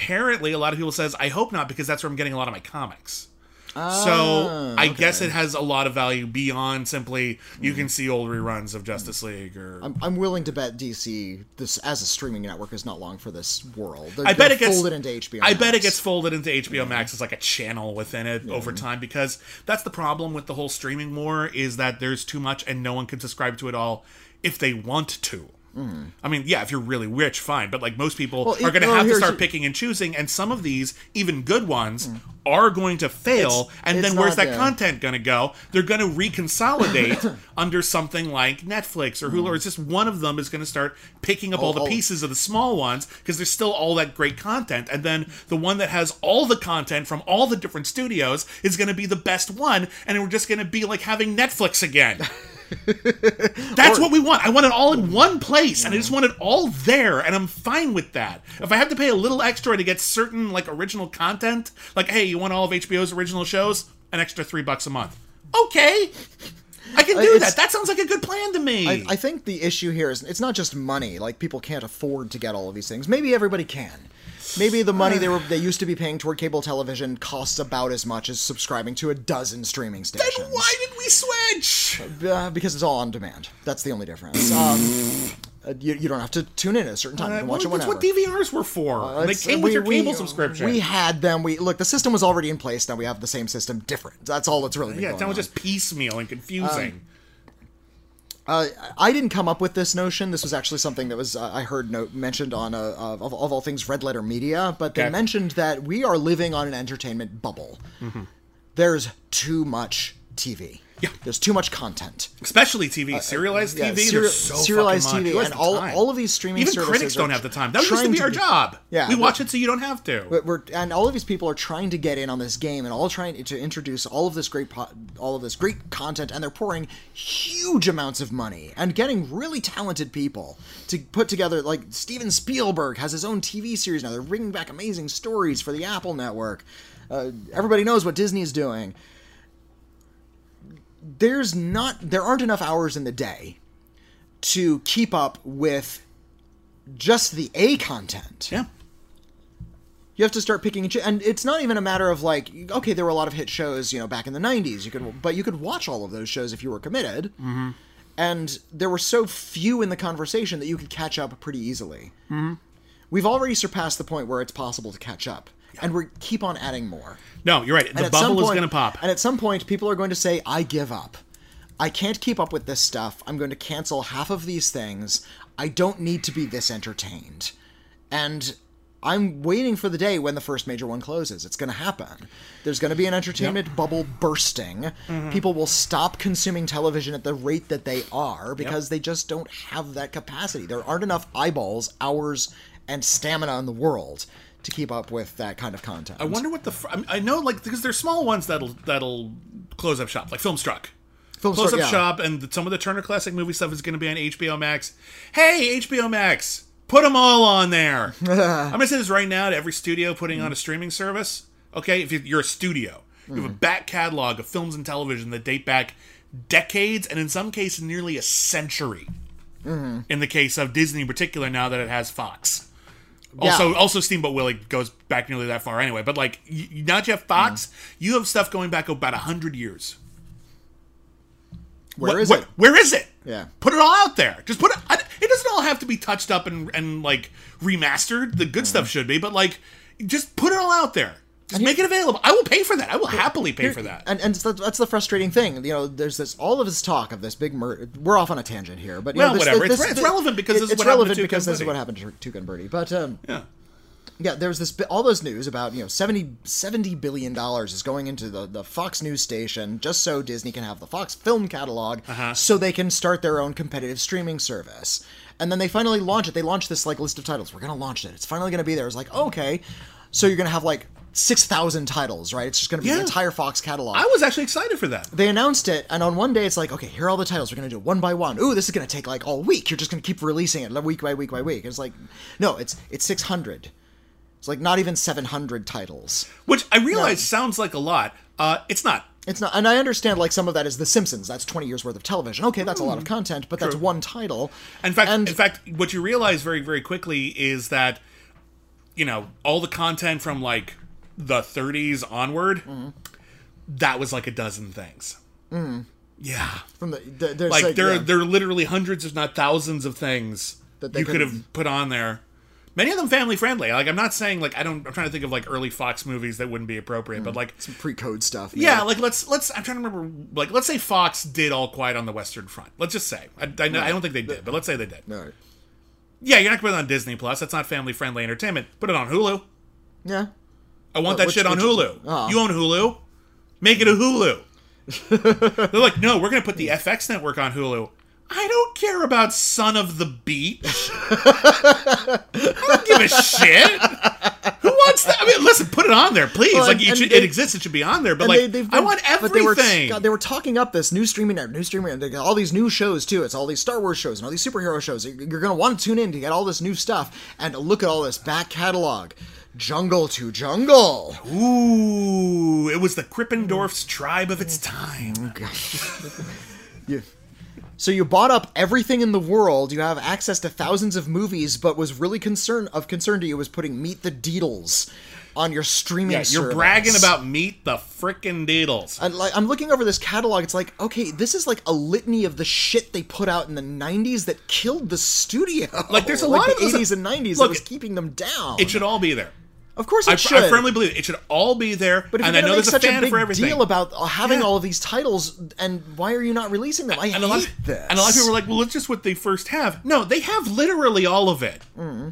apparently, a lot of people says, "I hope not," because that's where I'm getting a lot of my comics. so ah, I guess it has a lot of value beyond simply you can hmm. see old reruns of Justice League or I'm, I'm willing to bet DC this as a streaming network is not long for this world. They're I bet it gets fold it into HBO. I bet it Max. gets folded into HBO Max as like a channel within it over time because that's the problem with the whole streaming war is that there's too much and no one can subscribe to it all if they want to. I mean, yeah, if you're really rich, fine, but like most people Well, are going to well, have to start picking and choosing, and some of these, even good ones, are going to fail. It's- and it's then where's that content going to go? They're going to reconsolidate under something like Netflix or Hulu, or it's just one of them is going to start picking up all oh, the oh. pieces of the small ones because there's still all that great content. And then the one that has all the content from all the different studios is going to be the best one, and we're just going to be like having Netflix again. That's what we want. I want it all in one place, and I just want it all there, and I'm fine with that. If I have to pay a little extra to get certain like original content, like hey, you want all of HBO's original shows, an extra three bucks a month. Okay, I can do it's- that. That sounds like a good plan to me. I, I think the issue here is it's not just money. Like people can't afford to get all of these things. Maybe everybody can. Maybe the money they were they used to be paying toward cable television costs about as much as subscribing to a dozen streaming stations. then why did we switch? Uh, because it's all on demand. That's the only difference. Um, uh, you, you don't have to tune in at a certain time. You can watch it whenever. that's what DVRs were for. they It's- came with we- your we- cable subscription. We had them. We look. The system was already in place. Now we have the same system, different. That's all that's really yeah, that was just piecemeal and confusing. Uh, I didn't come up with this notion. This was actually something that was uh, I heard no- mentioned on uh, of, of all things Red Letter Media, but they Okay. mentioned that we are living on an entertainment bubble. Mm-hmm. There's too much TV. Yeah. There's too much content. Especially TV, serialized uh, yeah, TV. seri- so serialized much. TV and all- all of these streaming services. Even critics don't have the time. That used to be to our job. Yeah, we watch it so you don't have to. But we're and all of these people are trying to get in on this game and all trying to introduce all of this great po- all of this great content and they're pouring huge amounts of money and getting really talented people to put together like Steven Spielberg has his own TV series now they're bringing back amazing stories for the Apple network uh, everybody knows what Disney is doing there's not there aren't enough hours in the day to keep up with just the A content yeah. you have to start picking and, choo- and it's not even a matter of like okay there were a lot of hit shows you know back in the 90s you could but you could watch all of those shows if you were committed mm-hmm. and there were so few in the conversation that you could catch up pretty easily mm-hmm. we've already surpassed the point where it's possible to catch up and we keep on adding more. No, you're right. The bubble is going to pop. and at some point people are going to say i give up. I can't keep up with this stuff. I'm going to cancel half of these things. I don't need to be this entertained. And i'm waiting for the day when the first major one closes. It's going to happen. There's going to be an entertainment bubble bursting. Mm-hmm. people will stop consuming television at the rate that they are because they just don't have that capacity. There aren't enough eyeballs hours and stamina in the world to keep up with that kind of content I wonder what the. fr- I mean, I know, like, because there's small ones that'll that'll close up shop, like Filmstruck. Film Close up yeah. shop, and some of the Turner Classic Movie stuff is going to be on HBO Max. Hey, HBO Max, put them all on there. I'm going to say this right now to every studio putting on a streaming service. Okay, if you- you're a studio, you have a back catalog of films and television that date back decades, and in some cases, nearly a century. Mm-hmm. In the case of Disney, in particular, now that it has Fox. Also, also Steamboat Willie goes back nearly that far anyway. But like, y- now that you have Fox, Mm. you have stuff going back about hundred years. Where What- is what- it Where is it? Yeah. Put it all out there. Just put it. I- It doesn't all have to be touched up and and like remastered. The good stuff should be, but like, just put it all out there. Just make it available. I will pay for that. I will happily pay for that. And and that's- the frustrating thing. You know, there's this all of this talk of this big murder. We're off on a tangent here, but you Well, know, this, whatever. This, It's re- it's relevant because this is it's what happened to relevant because this is what happened to and Bertie. But um, yeah. yeah, there was this all those news about you know 70, 70 billion dollars is going into the, the Fox News station just so Disney can have the Fox film catalog, Uh-huh. so they can start their own competitive streaming service. And then they finally launch it. They launch this like list of titles. We're gonna launch it. It's finally gonna be there. It's like okay, so you're gonna have like six thousand titles, right? It's just gonna be Yeah. the entire Fox catalog I was actually excited for that. they announced it, and on one day it's like, okay, here are all the titles. We're gonna do it one by one. Ooh, this is gonna take like all week. You're just gonna keep releasing it week by week by week. It's like, no, it's it's six hundred. It's like not even seven hundred titles. Which I realize sounds like a lot. Uh, it's not. It's not, and I understand like some of that is The Simpsons. That's twenty years worth of television. Okay, that's a lot of content, but that's one title. In fact, and in fact, what you realize very, very quickly is that you know all the content from like the 30s onward, Mm-hmm. that was like a dozen things. Yeah, from the, the there's like, like, there, yeah. there are literally hundreds, if not thousands, of things That they you could have put on there. Many of them family friendly. Like I'm not saying like I don't. I'm trying to think of like early Fox movies that wouldn't be appropriate, but like some pre-code stuff. yeah, like let's let's. I'm trying to remember. Like let's say Fox did All Quiet on the Western Front. Let's just say. I, I, I don't think they did, but let's say they did. No. Yeah, you're not going to put it on Disney Plus. That's not family friendly entertainment. Put it on Hulu. Yeah. I want Uh, that which- shit on which- Hulu. Ah. You own Hulu. Make it a Hulu. They're like, no, we're going to put the FX network on Hulu. I don't care about Son of the Beach. I don't give a shit. Who wants that? I mean, listen, put it on there, please. Well, like, and- should, they- it exists. It should be on there. But like, they, I want but they were, everything. God, they were talking up this new streaming network, new streaming, they got all these new shows too. It's all these Star Wars shows and all these superhero shows. You're gonna want to tune in to get all this new stuff and look at all this back catalog. Jungle to Jungle. Ooh, it was the Krippendorf's tribe of its time. You, so you bought up everything in the world. You have access to thousands of movies, but was really concern of concern to you was putting Meet the Deedles on your streaming. Yeah, you're service. bragging about Meet the frickin' Deedles. And like I'm looking over this catalog, it's like, okay, this is like a litany of the shit they put out in the '90s that killed the studio. Like, there's a like lot of- '80s and '90s Look, that was keeping them down. It should all be there. Of course, I, should. I firmly believe it. It should all be there. but if and you're I know make there's such a fan big for everything. deal about having Yeah. all of these titles, and why are you not releasing them? I and hate a lot, this. and a lot of people were like, "Well, it's just what they first have." No, they have literally all of it. Mm-hmm.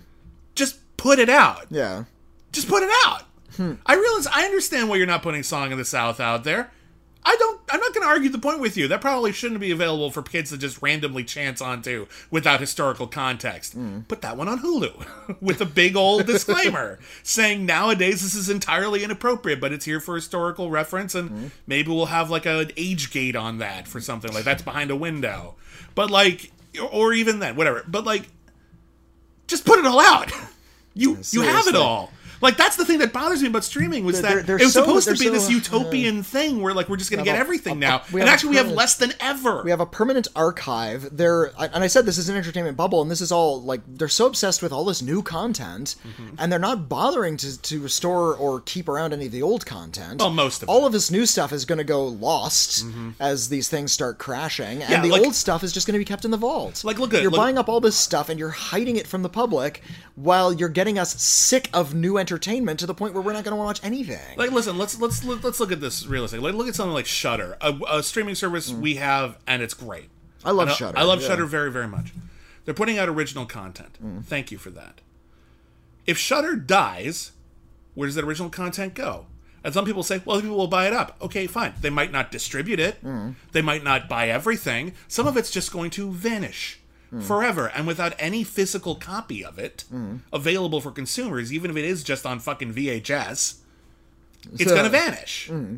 Just put it out. yeah. Just put it out. Hmm. I realize I understand why you're not putting "Song of the South" out there. I don't. I'm not going to argue the point with you. That probably shouldn't be available for kids to just randomly chance onto without historical context. Hmm. Put that one on Hulu with a big old disclaimer saying nowadays this is entirely inappropriate, but it's here for historical reference, and hmm. maybe we'll have like an age gate on that for something like that's behind a window. But like, or even then, whatever. But like, just put it all out. You you have it all. Like that's the thing that bothers me about streaming was They're- that they're it was so- supposed to they're be this so- utopian thing where like we're just gonna get a- everything a- now, and actually we have less than ever. We have a permanent archive. They're and I said this is an entertainment bubble, and this is all like they're so obsessed with all this new content, Mm-hmm. and they're not bothering to, to restore or keep around any of the old content. Well, most of all it. Mm-hmm. of this new stuff is going to go lost as these things start crashing, and Yeah, the like- old stuff is just going to be kept in the vault. Like, look at- you're look- buying up all this stuff and you're hiding it from the public, while you're getting us sick of new entertainment to the point where we're not going to watch anything. like listen, let's let's let's look at this realistically. Like, look at something like Shudder, a, a streaming service we have, and it's great. Mm. I love Shudder. I love yeah. Shudder very very much. They're putting out original content. Mm. Thank you for that. If Shudder dies, where does that original content go? And some people say, well, people will buy it up. Okay, fine. They might not distribute it. Mm. They might not buy everything. Some of it's just going to vanish Mm. forever. And without any physical copy of it hmm. available for consumers, even if it is just on fucking VHS, it's So- going to vanish. Hmm.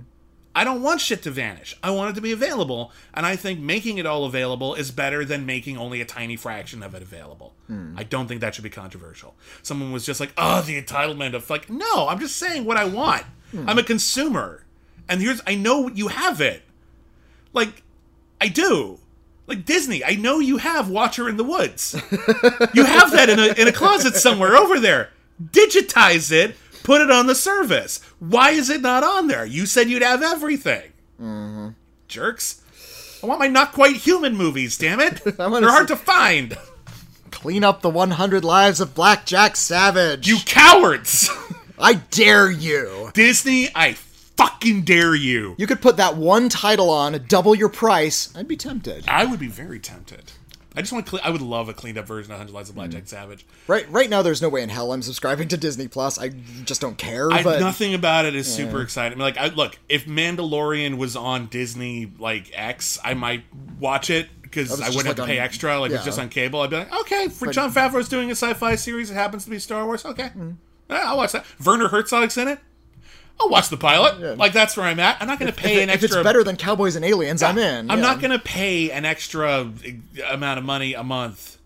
I don't want shit to vanish. I want it to be available, and I think making it all available is better than making only a tiny fraction of it available. Hmm. I don't think that should be controversial. Someone was just like, "Oh, the entitlement of like," no, I'm just saying what I want. I'm a consumer, and here's I know you have it. Like, I do. Like Disney, I know you have Watcher in the Woods. you have that in a in a closet somewhere over there. Digitize it, put it on the service. Why is it not on there? You said you'd have everything. Mm-hmm. Jerks. I want my not quite human movies, damn it. They're hard see- to find. Clean up the 100 lives of Black Jack Savage. You cowards. I dare you. Disney, I fucking dare you. You could put that one title on, double your price. I'd be tempted. I would be very tempted. I just want to. Cle- I would love a cleaned up version of Hundred Lives of. Blackjack mm. Savage. Right, right now, there's no way in hell I'm subscribing to Disney Plus. I just don't care. I, but nothing about it is super exciting. I mean, like, I, look, if Mandalorian was on Disney like X, I might watch it because oh, it's I wouldn't have like to pay extra. Like, if it's just on cable, I'd be like, okay, for Jon Favreau's doing a sci-fi series, it happens to be Star Wars. Okay. Mm. Yeah, I'll watch that. Werner Herzog's in it. I'll watch the pilot. Like, that's where I'm at. I'm not going to pay if, an if extra. it's better than Cowboys and Aliens, I'm in. I'm yeah. not going to pay an extra amount of money a month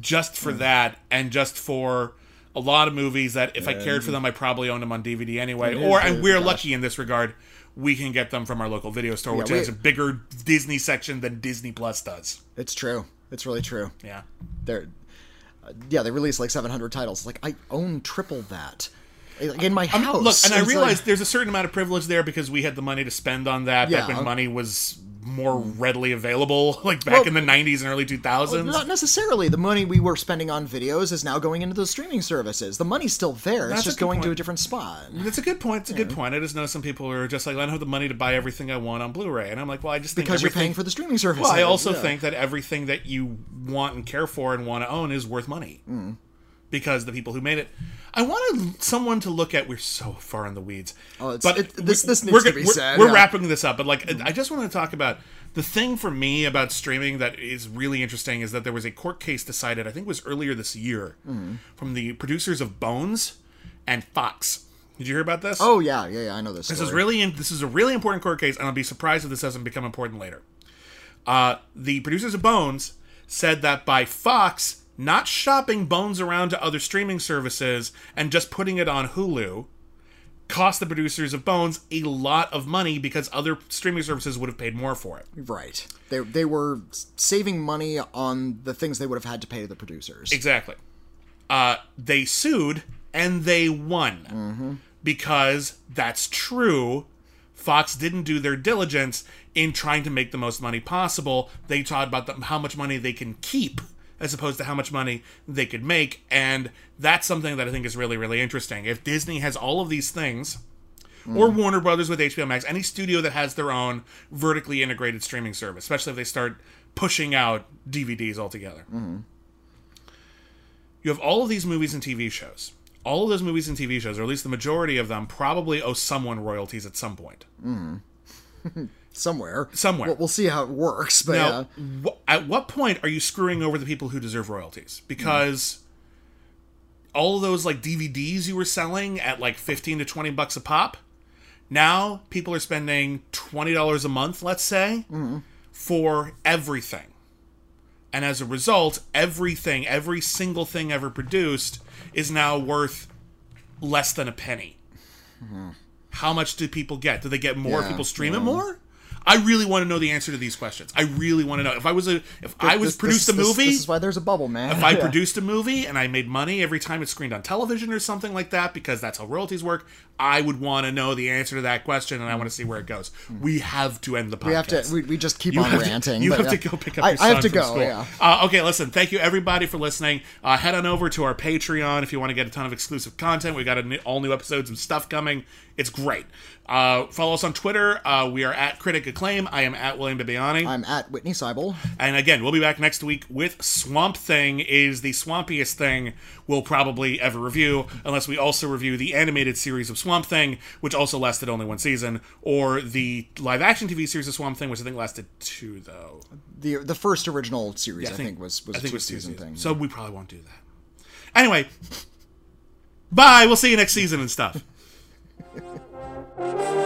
just for that and just for a lot of movies that if I cared for them, I probably owned them on DVD anyway. Or, and we're gosh. lucky in this regard, we can get them from our local video store, which we- has a bigger Disney section than Disney Plus does. It's true. It's really true. Yeah. They're, uh, yeah, they released like 700 titles. Like I own triple that, like in my house. Look, and I realize like- there's a certain amount of privilege there because we had the money to spend on that Yeah. back when money was more readily available, like back Well- in the 90s and early 2000s. not necessarily. The money we were spending on videos is now going into the streaming services. The money's still there. That's it's just going to a different spot. That's a good point. It's a good point. I just know some people are just like, I don't have the money to buy everything I want on Blu-ray, and I'm like, well, I just think Because you're paying for the streaming service. Well, I also yeah. think that everything that you want and care for and want to own is worth money. Mm. Because the people who made it, I wanted someone to look at. We're so far in the weeds. Oh, it's- it- this- this needs we're, to be we're, said, We're yeah. wrapping this up, but like, I just want to talk about the thing for me about streaming that is really interesting is that there was a court case decided. I think it was earlier this year Mm. from the producers of Bones and Fox. Did you hear about this? Oh yeah, yeah, yeah. I know this. This story. is really in, this is a really important court case, and I'll be surprised if this doesn't become important later. Uh, the producers of Bones said that by Fox not shopping Bones around to other streaming services and just putting it on Hulu cost the producers of Bones a lot of money because other streaming services would have paid more for it. right. They they were saving money on the things they would have had to pay to the producers. Exactly. Uh, they sued and they won because that's true. Fox didn't do their diligence in trying to make the most money possible. They talked about the, how much money they can keep as opposed to how much money they could make. And that's something that I think is really, really interesting. If Disney has all of these things, or hmm. Warner Brothers with HBO Max, any studio that has their own vertically integrated streaming service, especially if they start pushing out DVDs altogether. Hmm. You have all of these movies and TV shows. All of those movies and TV shows, or at least the majority of them, probably owe someone royalties at some point. Hmm. somewhere. Somewhere. We'll, we'll see how it works. But Now, yeah. wh- at what point are you screwing over the people who deserve royalties? Because all of those like DVDs you were selling at like 15 to 20 bucks a pop, now people are spending $20 a month, let's say, mm-hmm. for everything. And as a result, everything, every single thing ever produced is now worth less than a penny. Mm-hmm. How much do people get? Do they get more Yeah, people stream it more? I really want to know the answer to these questions. I really want to know. If I was a if I was This- produced this- a movie, This, is why there's a bubble, man. if I Yeah. produced a movie and I made money every time it screened on television or something like that, because that's how royalties work, I would want to know the answer to that question and I want to see where it goes. We have to end the podcast. we have to. We, we just keep You on have to- ranting. you have yeah. to go pick up I, I have to go. school. Yeah. Uh, okay, listen. Thank you everybody for listening. Uh, head on over to our Patreon if you want to get a ton of exclusive content. We got a new, all new episodes and stuff coming. It's great. Uh, follow us on Twitter. Uh, we are at Critic Acclaim. I am at William Bibbiani. I'm at Witney Seibold. And again, we'll be back next week with Swamp Thing is the swampiest thing we'll probably ever review, unless we also review the animated series of Swamp Thing, which also lasted only one season, or the live action TV series of Swamp Thing, which I think lasted two though. The the first original series, Yeah, I, think, was was I a think two was two season seasons. thing. So we probably won't do that. Anyway, bye. We'll see you next season and stuff.